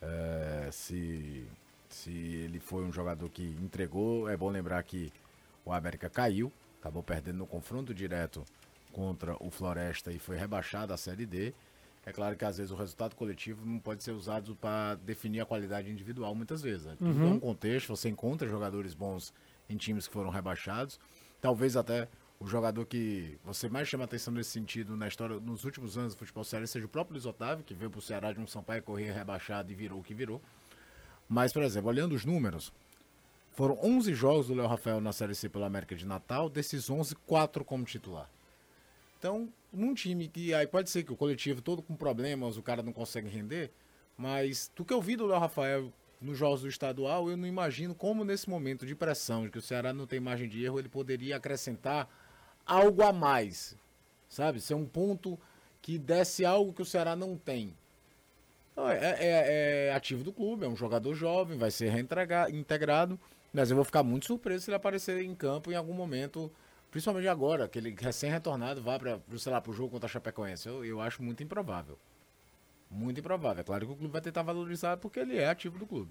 é, se, se ele foi um jogador que entregou. É bom lembrar que o América caiu, acabou perdendo no confronto direto contra o Floresta e foi rebaixado à Série D. É claro que às vezes o resultado coletivo não pode ser usado para definir a qualidade individual muitas vezes. né? Tudo é um contexto, você encontra jogadores bons em times que foram rebaixados. Talvez até o jogador que você mais chama atenção nesse sentido na história, nos últimos anos do futebol sério, seja o próprio Luiz Otávio, que veio pro Ceará de um Sampaio correr rebaixado e virou o que virou. Mas, por exemplo, olhando os números, foram 11 jogos do Léo Rafael na Série C pela América de Natal, desses 11, 4 como titular. Então, num time que aí pode ser que o coletivo todo com problemas, o cara não consegue render, mas do que eu vi do Léo Rafael nos jogos do estadual, eu não imagino como nesse momento de pressão, de que o Ceará não tem margem de erro, ele poderia acrescentar algo a mais, sabe? Ser um ponto que desse algo que o Ceará não tem. É, é- é ativo do clube, é um jogador jovem, vai ser reintegra- integrado, mas eu vou ficar muito surpreso se ele aparecer em campo em algum momento, principalmente agora, que ele recém-retornado vá para, sei lá, pro jogo contra a Chapecoense. Eu, eu acho muito improvável. Muito improvável. É claro que o clube vai tentar valorizar porque ele é ativo do clube.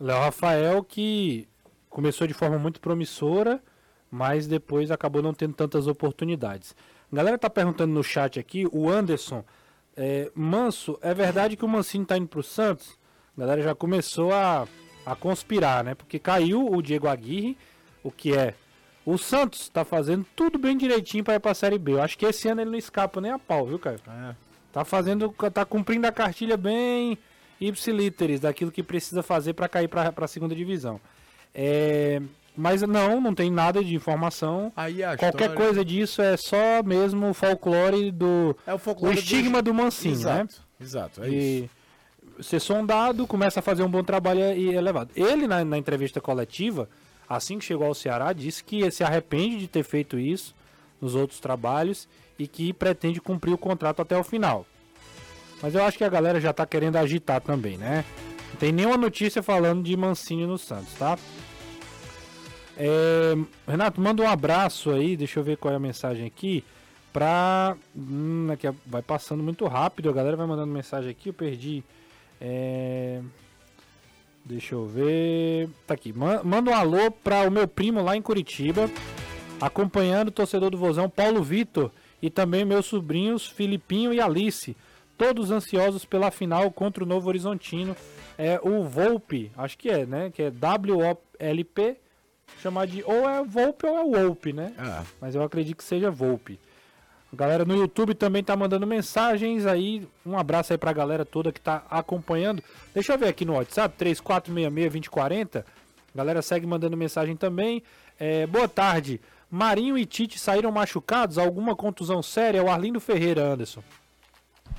Léo Rafael que começou de forma muito promissora, mas depois acabou não tendo tantas oportunidades. A galera tá perguntando no chat aqui, o Anderson, é, Manso, é verdade que o Mancini tá indo pro Santos? A galera já começou a, a conspirar, né? Porque caiu o Diego Aguirre, o que é... O Santos tá fazendo tudo bem direitinho para ir pra Série B. Eu acho que esse ano ele não escapa nem a pau, viu, Caio? Tá fazendo, tá cumprindo a cartilha bem ipsiliteris daquilo que precisa fazer para cair para a segunda divisão. É, mas não, não tem nada de informação. Qualquer história- coisa disso é só mesmo o folclore do É o o folclore estigma do Mancini, né? Exato, exato, é isso. E ser sondado, começa a fazer um bom trabalho e é levado. Ele, na, na entrevista coletiva, assim que chegou ao Ceará, disse que se arrepende de ter feito isso nos outros trabalhos e que pretende cumprir o contrato até o final. Mas eu acho que a galera já tá querendo agitar também, né? Não tem nenhuma notícia falando de Mancini no Santos, tá? É, Renato, manda um abraço aí, deixa eu ver qual é a mensagem aqui. Pra. Hum, aqui vai passando muito rápido, a galera vai mandando mensagem aqui, eu perdi. É, Deixa eu ver. Tá aqui. Ma- Manda um alô para o meu primo lá em Curitiba, acompanhando o torcedor do Vozão, Paulo Vitor, e também meus sobrinhos Filipinho e Alice, todos ansiosos pela final contra o Novo Horizontino. É o Volpe, acho que é, né? Que é W-O-L-P, chamar de ou é Volpe ou é Wolpe, né? Ah, mas eu acredito que seja Volpe. A galera no YouTube também tá mandando mensagens aí. Um abraço aí pra galera toda que tá acompanhando. Deixa eu ver aqui no WhatsApp, 3466-2040. A galera segue mandando mensagem também. É, boa tarde. Marinho e Tite saíram machucados? Alguma contusão séria? O Arlindo Ferreira, Anderson.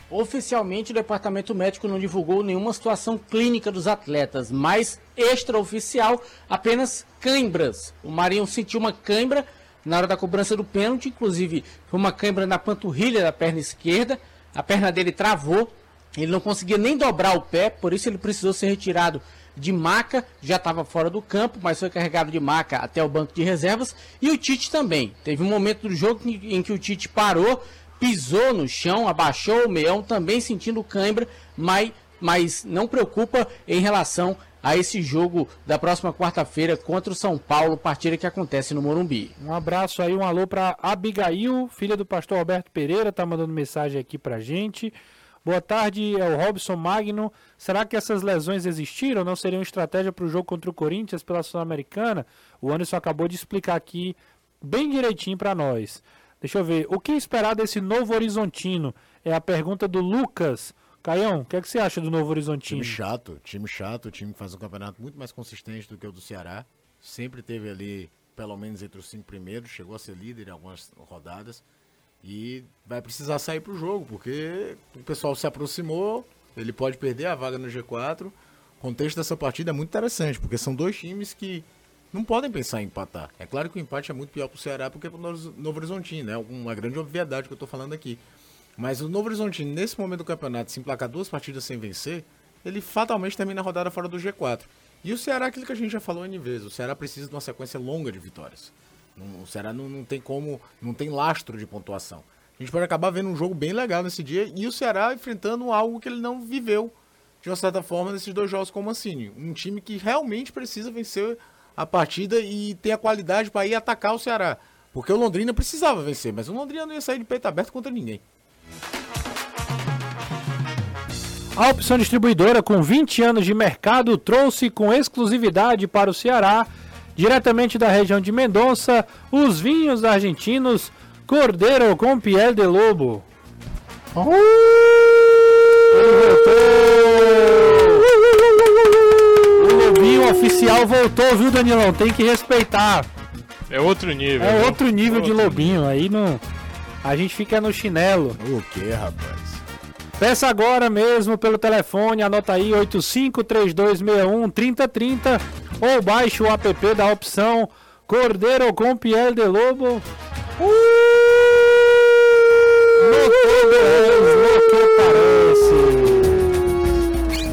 Oficialmente, o departamento médico não divulgou nenhuma situação clínica dos atletas, mas extraoficial, apenas cãibras. O Marinho sentiu uma cãibra na hora da cobrança do pênalti, inclusive foi uma cãibra na panturrilha da perna esquerda. A perna dele travou, ele não conseguia nem dobrar o pé, por isso ele precisou ser retirado de maca, já estava fora do campo, mas foi carregado de maca até o banco de reservas. E o Tite também. Teve um momento do jogo em em que o Tite parou, pisou no chão, abaixou o meião, também sentindo cãibra, mas, mas não preocupa em relação a esse jogo da próxima quarta-feira contra o São Paulo, partida que acontece no Morumbi. Um abraço aí, um alô pra Abigail, filha do pastor Alberto Pereira, tá mandando mensagem aqui pra gente. Boa tarde, é o Robson Magno. Será que essas lesões existiram? Não seriam estratégia para o jogo contra o Corinthians pela Sul-Americana? O Anderson acabou de explicar aqui bem direitinho para nós. Deixa eu ver. O que esperar desse novo Horizontino? É a pergunta do Lucas. Caião, o que, é que você acha do novo Horizontino? Time chato, time chato, time que faz um campeonato muito mais consistente do que o do Ceará. Sempre teve ali, pelo menos entre os cinco primeiros, chegou a ser líder em algumas rodadas. E vai precisar sair pro jogo, porque o pessoal se aproximou, ele pode perder a vaga no G4. O contexto dessa partida é muito interessante, porque são dois times que não podem pensar em empatar. É claro que o empate é muito pior pro Ceará porque é pro Novo Horizontino, né? uma grande obviedade que eu tô falando aqui. Mas o Novo Horizontino, nesse momento do campeonato, se emplacar duas partidas sem vencer, ele fatalmente termina a rodada fora do G4. E o Ceará, aquilo que a gente já falou N vezes, o Ceará precisa de uma sequência longa de vitórias. O Ceará não, não tem como, não tem lastro de pontuação. A gente pode acabar vendo um jogo bem legal nesse dia e o Ceará enfrentando algo que ele não viveu de uma certa forma nesses dois jogos com o Mancini. Um time que realmente precisa vencer a partida e ter a qualidade para ir atacar o Ceará. Porque o Londrina precisava vencer, mas o Londrina não ia sair de peito aberto contra ninguém. A opção distribuidora com 20 anos de mercado trouxe com exclusividade para o Ceará, diretamente da região de Mendonça, os vinhos argentinos Cordeiro com Piel de Lobo. Oh! O Lobinho oficial voltou, viu, Danilão? Tem que respeitar. É outro nível. É viu? outro nível de Lobinho. Aí não. A gente fica no chinelo. O que, rapaz? Peça agora mesmo pelo telefone, anota aí 8532613030 ou baixe o app da opção Cordeiro com Piel de Lobo.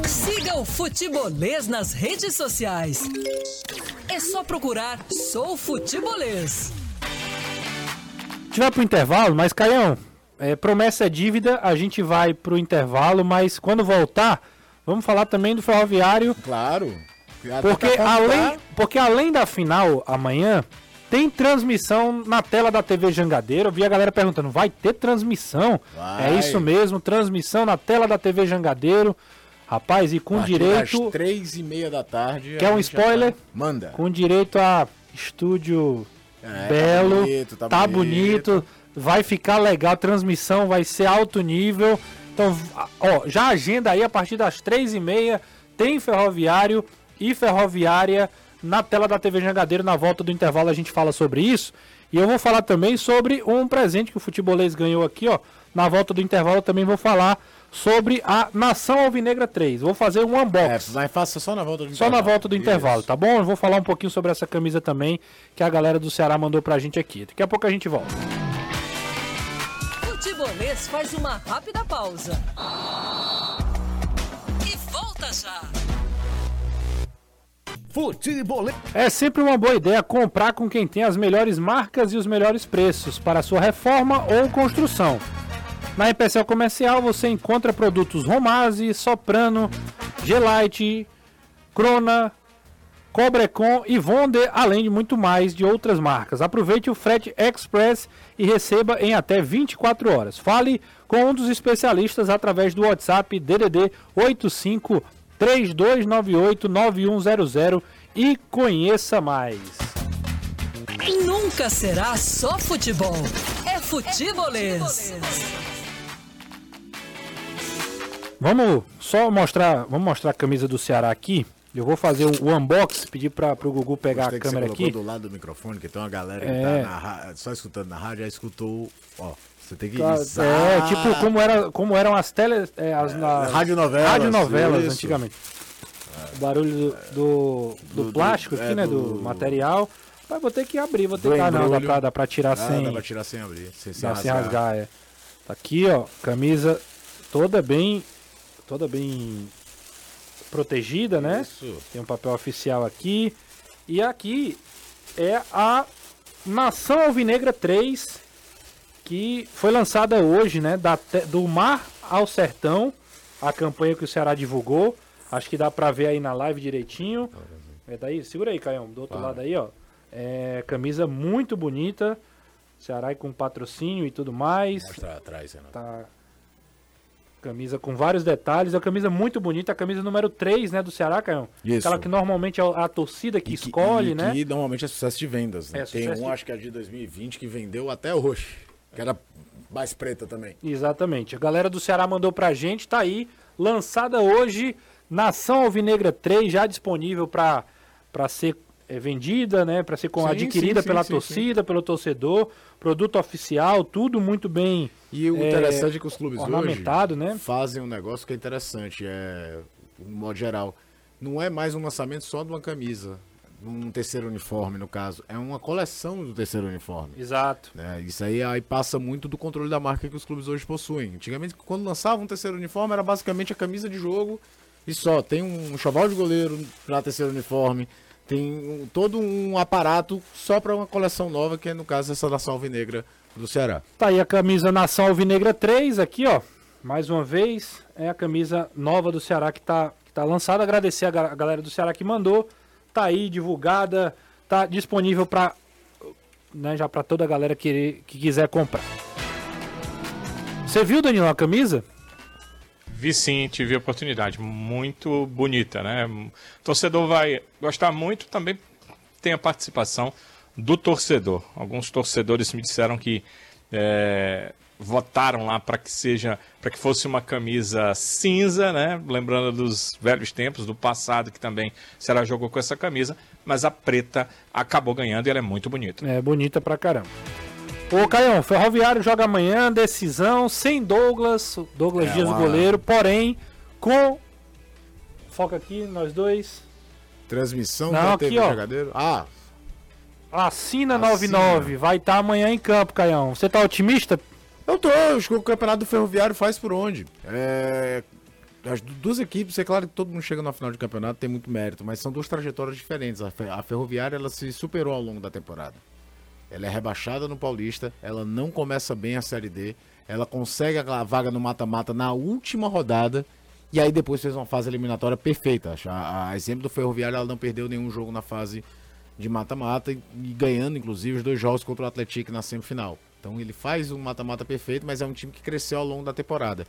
Siga o Futebolês nas redes sociais. É só procurar Sou Futebolês. A gente vai pro intervalo, mas Caião, é, promessa é dívida, a gente vai pro intervalo, mas quando voltar, vamos falar também do Ferroviário, Claro. porque além, porque além da final amanhã, tem transmissão na tela da TV Jangadeiro. Eu vi a galera perguntando, vai ter transmissão? Vai. É isso mesmo, transmissão na tela da TV Jangadeiro. Rapaz, e com direito, três e meia da tarde. Quer um spoiler? tá- Manda. com direito a estúdio É, tá belo, bonito, tá tá, bonito. bonito, vai ficar legal, a transmissão vai ser alto nível. Então, ó, já agenda aí a partir das três e meia, tem ferroviário e ferroviária na tela da TV Jangadeiro. Na volta do intervalo a gente fala sobre isso. E eu vou falar também sobre um presente que o futebolês ganhou aqui, ó. Na volta do intervalo eu também vou falar sobre a Nação Alvinegra 3. Vou fazer um É, unboxing. mas faça só na volta do Só na volta do Isso. intervalo, tá bom? Eu vou falar um pouquinho sobre essa camisa também, que a galera do Ceará mandou pra gente aqui. Daqui a pouco a gente volta. Futebolês faz uma rápida pausa. E volta já. Futebolês. É sempre uma boa ideia comprar com quem tem as melhores marcas e os melhores preços para sua reforma ou construção. Na Empecel Comercial você encontra produtos Romase, Soprano, Gelite, Crona, Cobrecon e Vonde, além de muito mais de outras marcas. Aproveite o frete express e receba em até 24 horas. Fale com um dos especialistas através do WhatsApp DDD 85 3298 9100 e conheça mais. Nunca será só futebol. É futebolês. Vamos só mostrar, vamos mostrar a camisa do Ceará aqui. Eu vou fazer o, o unboxing, pedir para o Gugu pegar Gostei a que você câmera aqui. do lado do microfone, que tem uma galera que É. tá ra- só escutando na rádio, já escutou. Ó, você tem que. É, tipo como, era, como eram as tele. É, as, na, radionovelas, radionovelas isso. antigamente. O barulho do, do, do Do- plástico do- aqui, é, né? Do, material. Mas vou ter que abrir, vou ter que. Ah, não, dá pra, dá pra tirar Ah, sem. dá pra tirar sem abrir. Sem, sem dá sem rasgar. rasgar, é. Tá aqui, ó. Camisa toda bem. Toda bem protegida, né? Isso. Tem um papel oficial aqui. E aqui é a Nação Alvinegra 3, que foi lançada hoje, né? Da do Mar ao Sertão, a campanha que o Ceará divulgou. Acho que dá pra ver aí na live direitinho. É daí, segura aí, Caião, do outro lado aí, ó. É, camisa muito bonita. Ceará com patrocínio e tudo mais. Mostra atrás, Renato. Tá. Camisa com vários detalhes, é uma camisa muito bonita, a camisa número 3, né, do Ceará, Caio? Isso. Aquela que normalmente é a torcida que E escolhe, e né? Que normalmente é sucesso de vendas. né? É, Tem um, de- acho que é de 2020, que vendeu até hoje. Que era mais preta também. Exatamente. A galera do Ceará mandou pra gente, tá aí, lançada hoje, Nação Alvinegra 3, já disponível pra ser é, vendida, né, para ser com- Sim, adquirida sim, sim, pela sim, torcida, pelo torcedor, produto oficial, tudo muito bem E o É, interessante é que os clubes ornamentado, hoje né? fazem um negócio que é interessante, é, no modo geral. Não é mais um lançamento só de uma camisa, um terceiro uniforme, no caso. É uma coleção do terceiro uniforme. Exato. né? Isso aí, aí passa muito do controle da marca que os clubes hoje possuem. Antigamente, quando lançavam um terceiro uniforme, era basicamente a camisa de jogo e só. Tem um choval de goleiro para terceiro uniforme, tem todo um aparato só para uma coleção nova, que é no caso essa da Salve Negra do Ceará. Tá aí a camisa Nação Alvinegra 3 aqui, ó. Mais uma vez, é a camisa nova do Ceará que tá, que tá lançada. Agradecer a, ga- a galera do Ceará que mandou. Tá aí divulgada, tá disponível para né, já para toda a galera que, que quiser comprar. Você viu, Danilo, a camisa? Vi sim, tive oportunidade. Muito bonita, né? O torcedor vai gostar muito também. Tem a participação do torcedor. Alguns torcedores me disseram que é, votaram lá para que seja, para que fosse uma camisa cinza, né? Lembrando dos velhos tempos, do passado, que também será jogou com essa camisa, mas a preta acabou ganhando e ela é muito bonita. É bonita pra caramba. Ô, Caião, Ferroviário joga amanhã, decisão, sem Douglas, Douglas É Dias, o uma- goleiro, porém, com. Foca aqui, nós dois. Transmissão Não, da aqui, TV ó. Jogadeiro. Ah, Assina Assina. 99, vai estar amanhã em campo, Caião. Você tá otimista? eu tô, acho que o campeonato do Ferroviário faz por onde? É, as du- duas equipes, é claro que todo mundo chega na final de campeonato, tem muito mérito, mas são duas trajetórias diferentes. A, Fe- a Ferroviária, ela se superou ao longo da temporada. Ela é rebaixada no Paulista, ela não começa bem a Série D, ela consegue a vaga no mata-mata na última rodada, e aí depois fez uma fase eliminatória perfeita. A, a exemplo do Ferroviário, ela não perdeu nenhum jogo na fase de mata-mata e ganhando, inclusive, os dois jogos contra o Atlético na semifinal. Então ele faz um mata-mata perfeito, mas é um time que cresceu ao longo da temporada.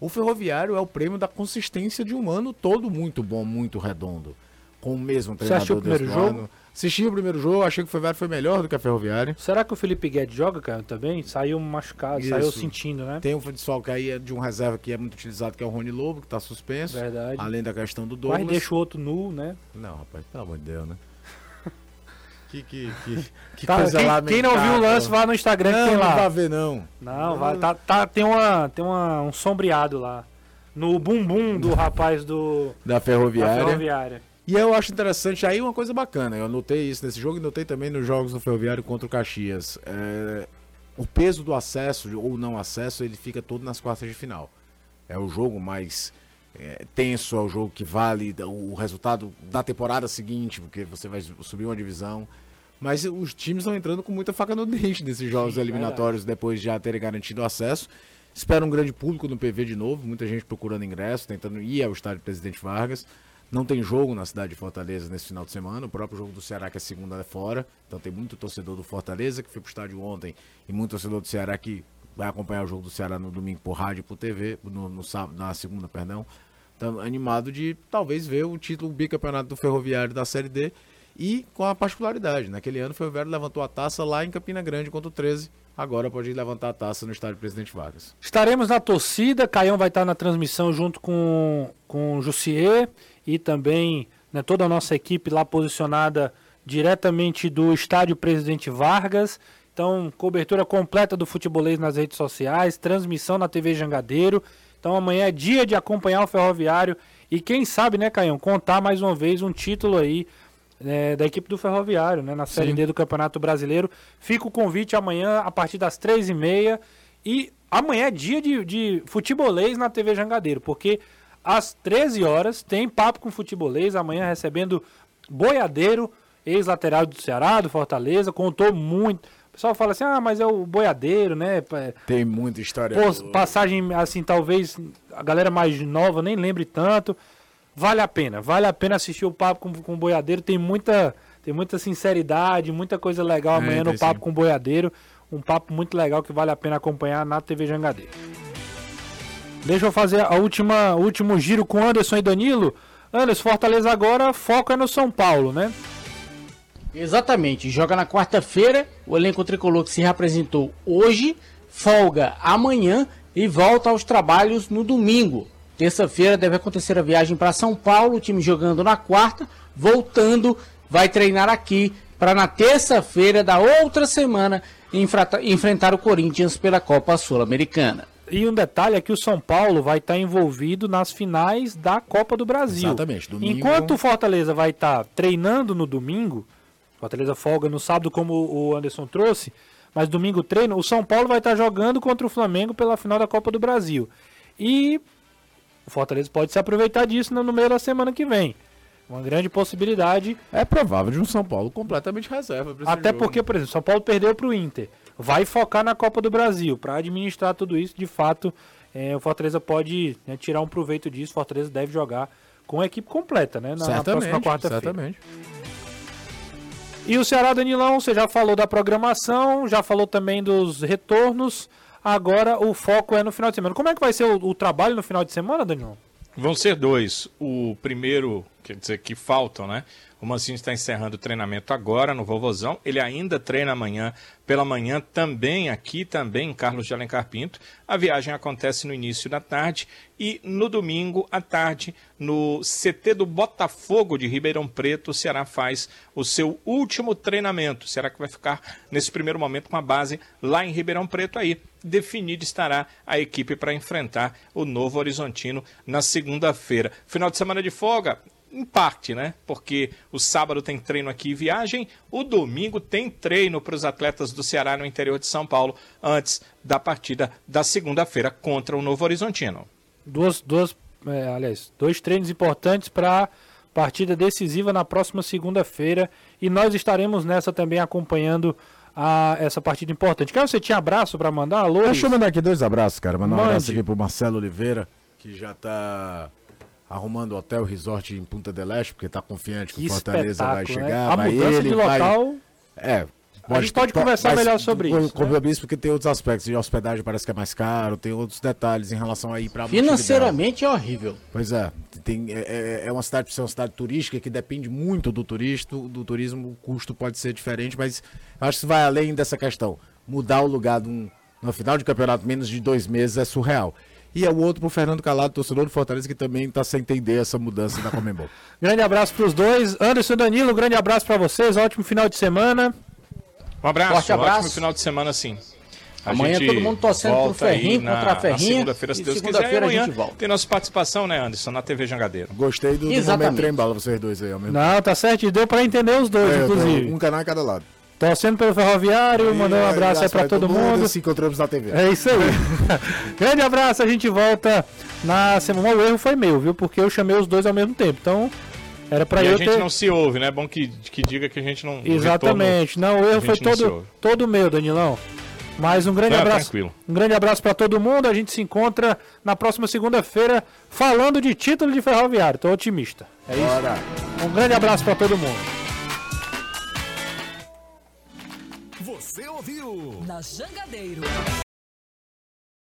O Ferroviário é o prêmio da consistência de um ano todo muito bom, muito redondo. Com o mesmo Você assistiu treinador o primeiro jogo? ano. Assisti o primeiro jogo, achei que o Ferroviário foi melhor do que a Ferroviária. Será que o Felipe Guedes joga, Caião, também? Saiu machucado, Isso. saiu sentindo, né? Tem um desfalque aí de um reserva que é muito utilizado, que é o Rony Lobo, que tá suspenso. Verdade. Além da questão do Douglas. Mas deixa o outro nu, né? Não, rapaz, pelo amor de Deus, né? que, que, que, que Tá, coisa quem, quem não viu o lance, vá no Instagram que Não, tem não lá. vai ver, não. Não, vai, tá, tá- tem, uma, tem uma, um sombreado lá. No bumbum do rapaz do, Da da Ferroviária. E eu acho interessante aí uma coisa bacana. Eu notei isso nesse jogo e notei também nos jogos do Ferroviário contra o Caxias. É, o peso do acesso ou não acesso, ele fica todo nas quartas de final. É o jogo mais é, tenso, é o jogo que vale o resultado da temporada seguinte, porque você vai subir uma divisão. Mas os times estão entrando com muita faca no dente nesses jogos Sim, eliminatórios depois de já terem garantido o acesso. Espero um grande público no PV de novo, muita gente procurando ingresso, tentando ir ao estádio Presidente Vargas. Não tem jogo na cidade de Fortaleza nesse final de semana. O próprio jogo do Ceará, que é segunda, é fora. Então tem muito torcedor do Fortaleza que foi pro estádio ontem e muito torcedor do Ceará que vai acompanhar o jogo do Ceará no domingo por rádio e por TV, no, no sábado, na segunda, perdão. Então, animado de talvez ver o título bicampeonato do Ferroviário da Série D e com a particularidade. Naquele ano o Ferroviário levantou a taça lá em Campina Grande contra o 13. Agora pode levantar a taça no estádio Presidente Vargas. Estaremos na torcida, Caião vai estar na transmissão junto com, com o Jussier e também né, toda a nossa equipe lá posicionada diretamente do estádio Presidente Vargas. Então, cobertura completa do futebolês nas redes sociais, transmissão na TV Jangadeiro. Então, amanhã é dia de acompanhar o Ferroviário e quem sabe, né, Caião, contar mais uma vez um título aí é, da equipe do Ferroviário, né, na Série D do Campeonato Brasileiro. Fica o convite amanhã a partir das três e meia e amanhã é dia de, de futebolês na TV Jangadeiro, porque às 13 horas tem papo com futebolês, amanhã recebendo Boiadeiro, ex-lateral do Ceará, do Fortaleza, contou muito. O pessoal fala assim, ah, mas é o Boiadeiro, né? Tem muita história. Pô, passagem assim, talvez a galera mais nova nem lembre tanto. Vale a pena, vale a pena assistir o papo com, com o boiadeiro. Tem muita, tem muita sinceridade, muita coisa legal amanhã no tem papo sim. com o boiadeiro. Um papo muito legal que vale a pena acompanhar na TV Jangadeiro. Deixa eu fazer a última último giro com Anderson e Danilo. Anderson, Fortaleza agora foca no São Paulo, né? Exatamente, joga na quarta-feira, o elenco tricolor que se representou hoje, folga amanhã e volta aos trabalhos no domingo. Terça-feira deve acontecer a viagem para São Paulo, o time jogando na quarta, voltando, vai treinar aqui para na terça-feira da outra semana enfrentar o Corinthians pela Copa Sul-Americana. E um detalhe é que o São Paulo vai estar envolvido nas finais da Copa do Brasil. Exatamente, domingo- Enquanto o Fortaleza vai estar treinando no domingo, Fortaleza folga no sábado, como o Anderson trouxe, mas domingo treino, o São Paulo vai estar jogando contra o Flamengo pela final da Copa do Brasil. E o Fortaleza pode se aproveitar disso no meio da semana que vem. Uma grande possibilidade É provável de um São Paulo completamente reserva. até jogo. porque, por exemplo, São Paulo perdeu para o Inter. Vai focar na Copa do Brasil. Para administrar tudo isso, de fato, eh, o Fortaleza pode né, tirar um proveito disso. O Fortaleza deve jogar com a equipe completa, né? Na, na próxima quarta-feira. certamente. E o Ceará, Danilão, você já falou da programação, já falou também dos retornos. Agora o foco é no final de semana. Como é que vai ser o, o trabalho no final de semana, Danilão? Vão ser dois. O primeiro, quer dizer, que faltam, né? O Mancini está encerrando o treinamento agora no Vovozão. Ele ainda treina amanhã, pela manhã, também aqui, também em Carlos de Alencar Pinto. A viagem acontece no início da tarde e no domingo à tarde, no CT do Botafogo de Ribeirão Preto, o Ceará faz o seu último treinamento. Será que vai ficar nesse primeiro momento com a base lá em Ribeirão Preto aí? Definida estará a equipe para enfrentar o Novo Horizontino na segunda-feira. Final de semana de folga, em parte, né? Porque o sábado tem treino aqui e viagem, o domingo tem treino para os atletas do Ceará no interior de São Paulo, antes da partida da segunda-feira contra o Novo Horizontino. Duas, duas, é, aliás, dois treinos importantes para partida decisiva na próxima segunda-feira. E nós estaremos nessa também acompanhando a, essa partida importante. Quer você tinha abraço para mandar? Alô? Deixa eu mandar aqui dois abraços, cara. Mandar um abraço aqui pro Marcelo Oliveira, que já tá arrumando hotel resort em Punta del Este, porque tá confiante que, Que o Fortaleza vai espetáculo, né? chegar. A vai mudança ele, de vai- local. É. A gente pode conversar melhor sobre isso, Sobre né? isso, porque tem outros aspectos. De hospedagem parece que é mais caro, tem outros detalhes em relação aí pra Financeiramente é horrível. Pois é, tem, é, é- é uma cidade, ser uma cidade turística que depende muito do turista, do turismo, o custo pode ser diferente, mas eu acho que vai além dessa questão. Mudar o lugar de um- no final de campeonato, menos de dois meses, é surreal. E é o outro pro Fernando Calado, torcedor do Fortaleza, que também tá sem entender essa mudança da Comembol. Grande abraço para os dois. Anderson e Danilo, grande abraço para vocês. Ótimo final de semana. Um abraço, Forte abraço. ótimo final de semana sim. A Amanhã todo mundo torcendo pro Ferrinho na- contra a Ferrinha, segunda-feira, se e Deus quiser. E segunda-feira a amanhã gente volta. tem nossa participação, né, Anderson, na TV Jangadeiro. Gostei do, do momento trem bala, vocês dois aí, ao mesmo Não, tá certo. e Deu para entender os dois, É, inclusive. um canal em cada lado. Torcendo pelo Ferroviário, mandando um abraço aí para todo mundo. Se encontramos na TV. É isso aí. Grande abraço, a gente volta na semana. O erro foi meu, viu? Porque eu chamei os dois ao mesmo tempo. Então, era pra E eu a gente ter. não se ouve, né? É bom que, que diga que a gente não. Exatamente. Não, o erro foi todo, todo meu, Danilão. Mas um grande Não, abraço. tranquilo. Um grande abraço para todo mundo. A gente se encontra na próxima segunda-feira falando de título de ferroviário. Tô otimista. É isso. Bora. Um grande abraço para todo mundo. Na Jangadeiro.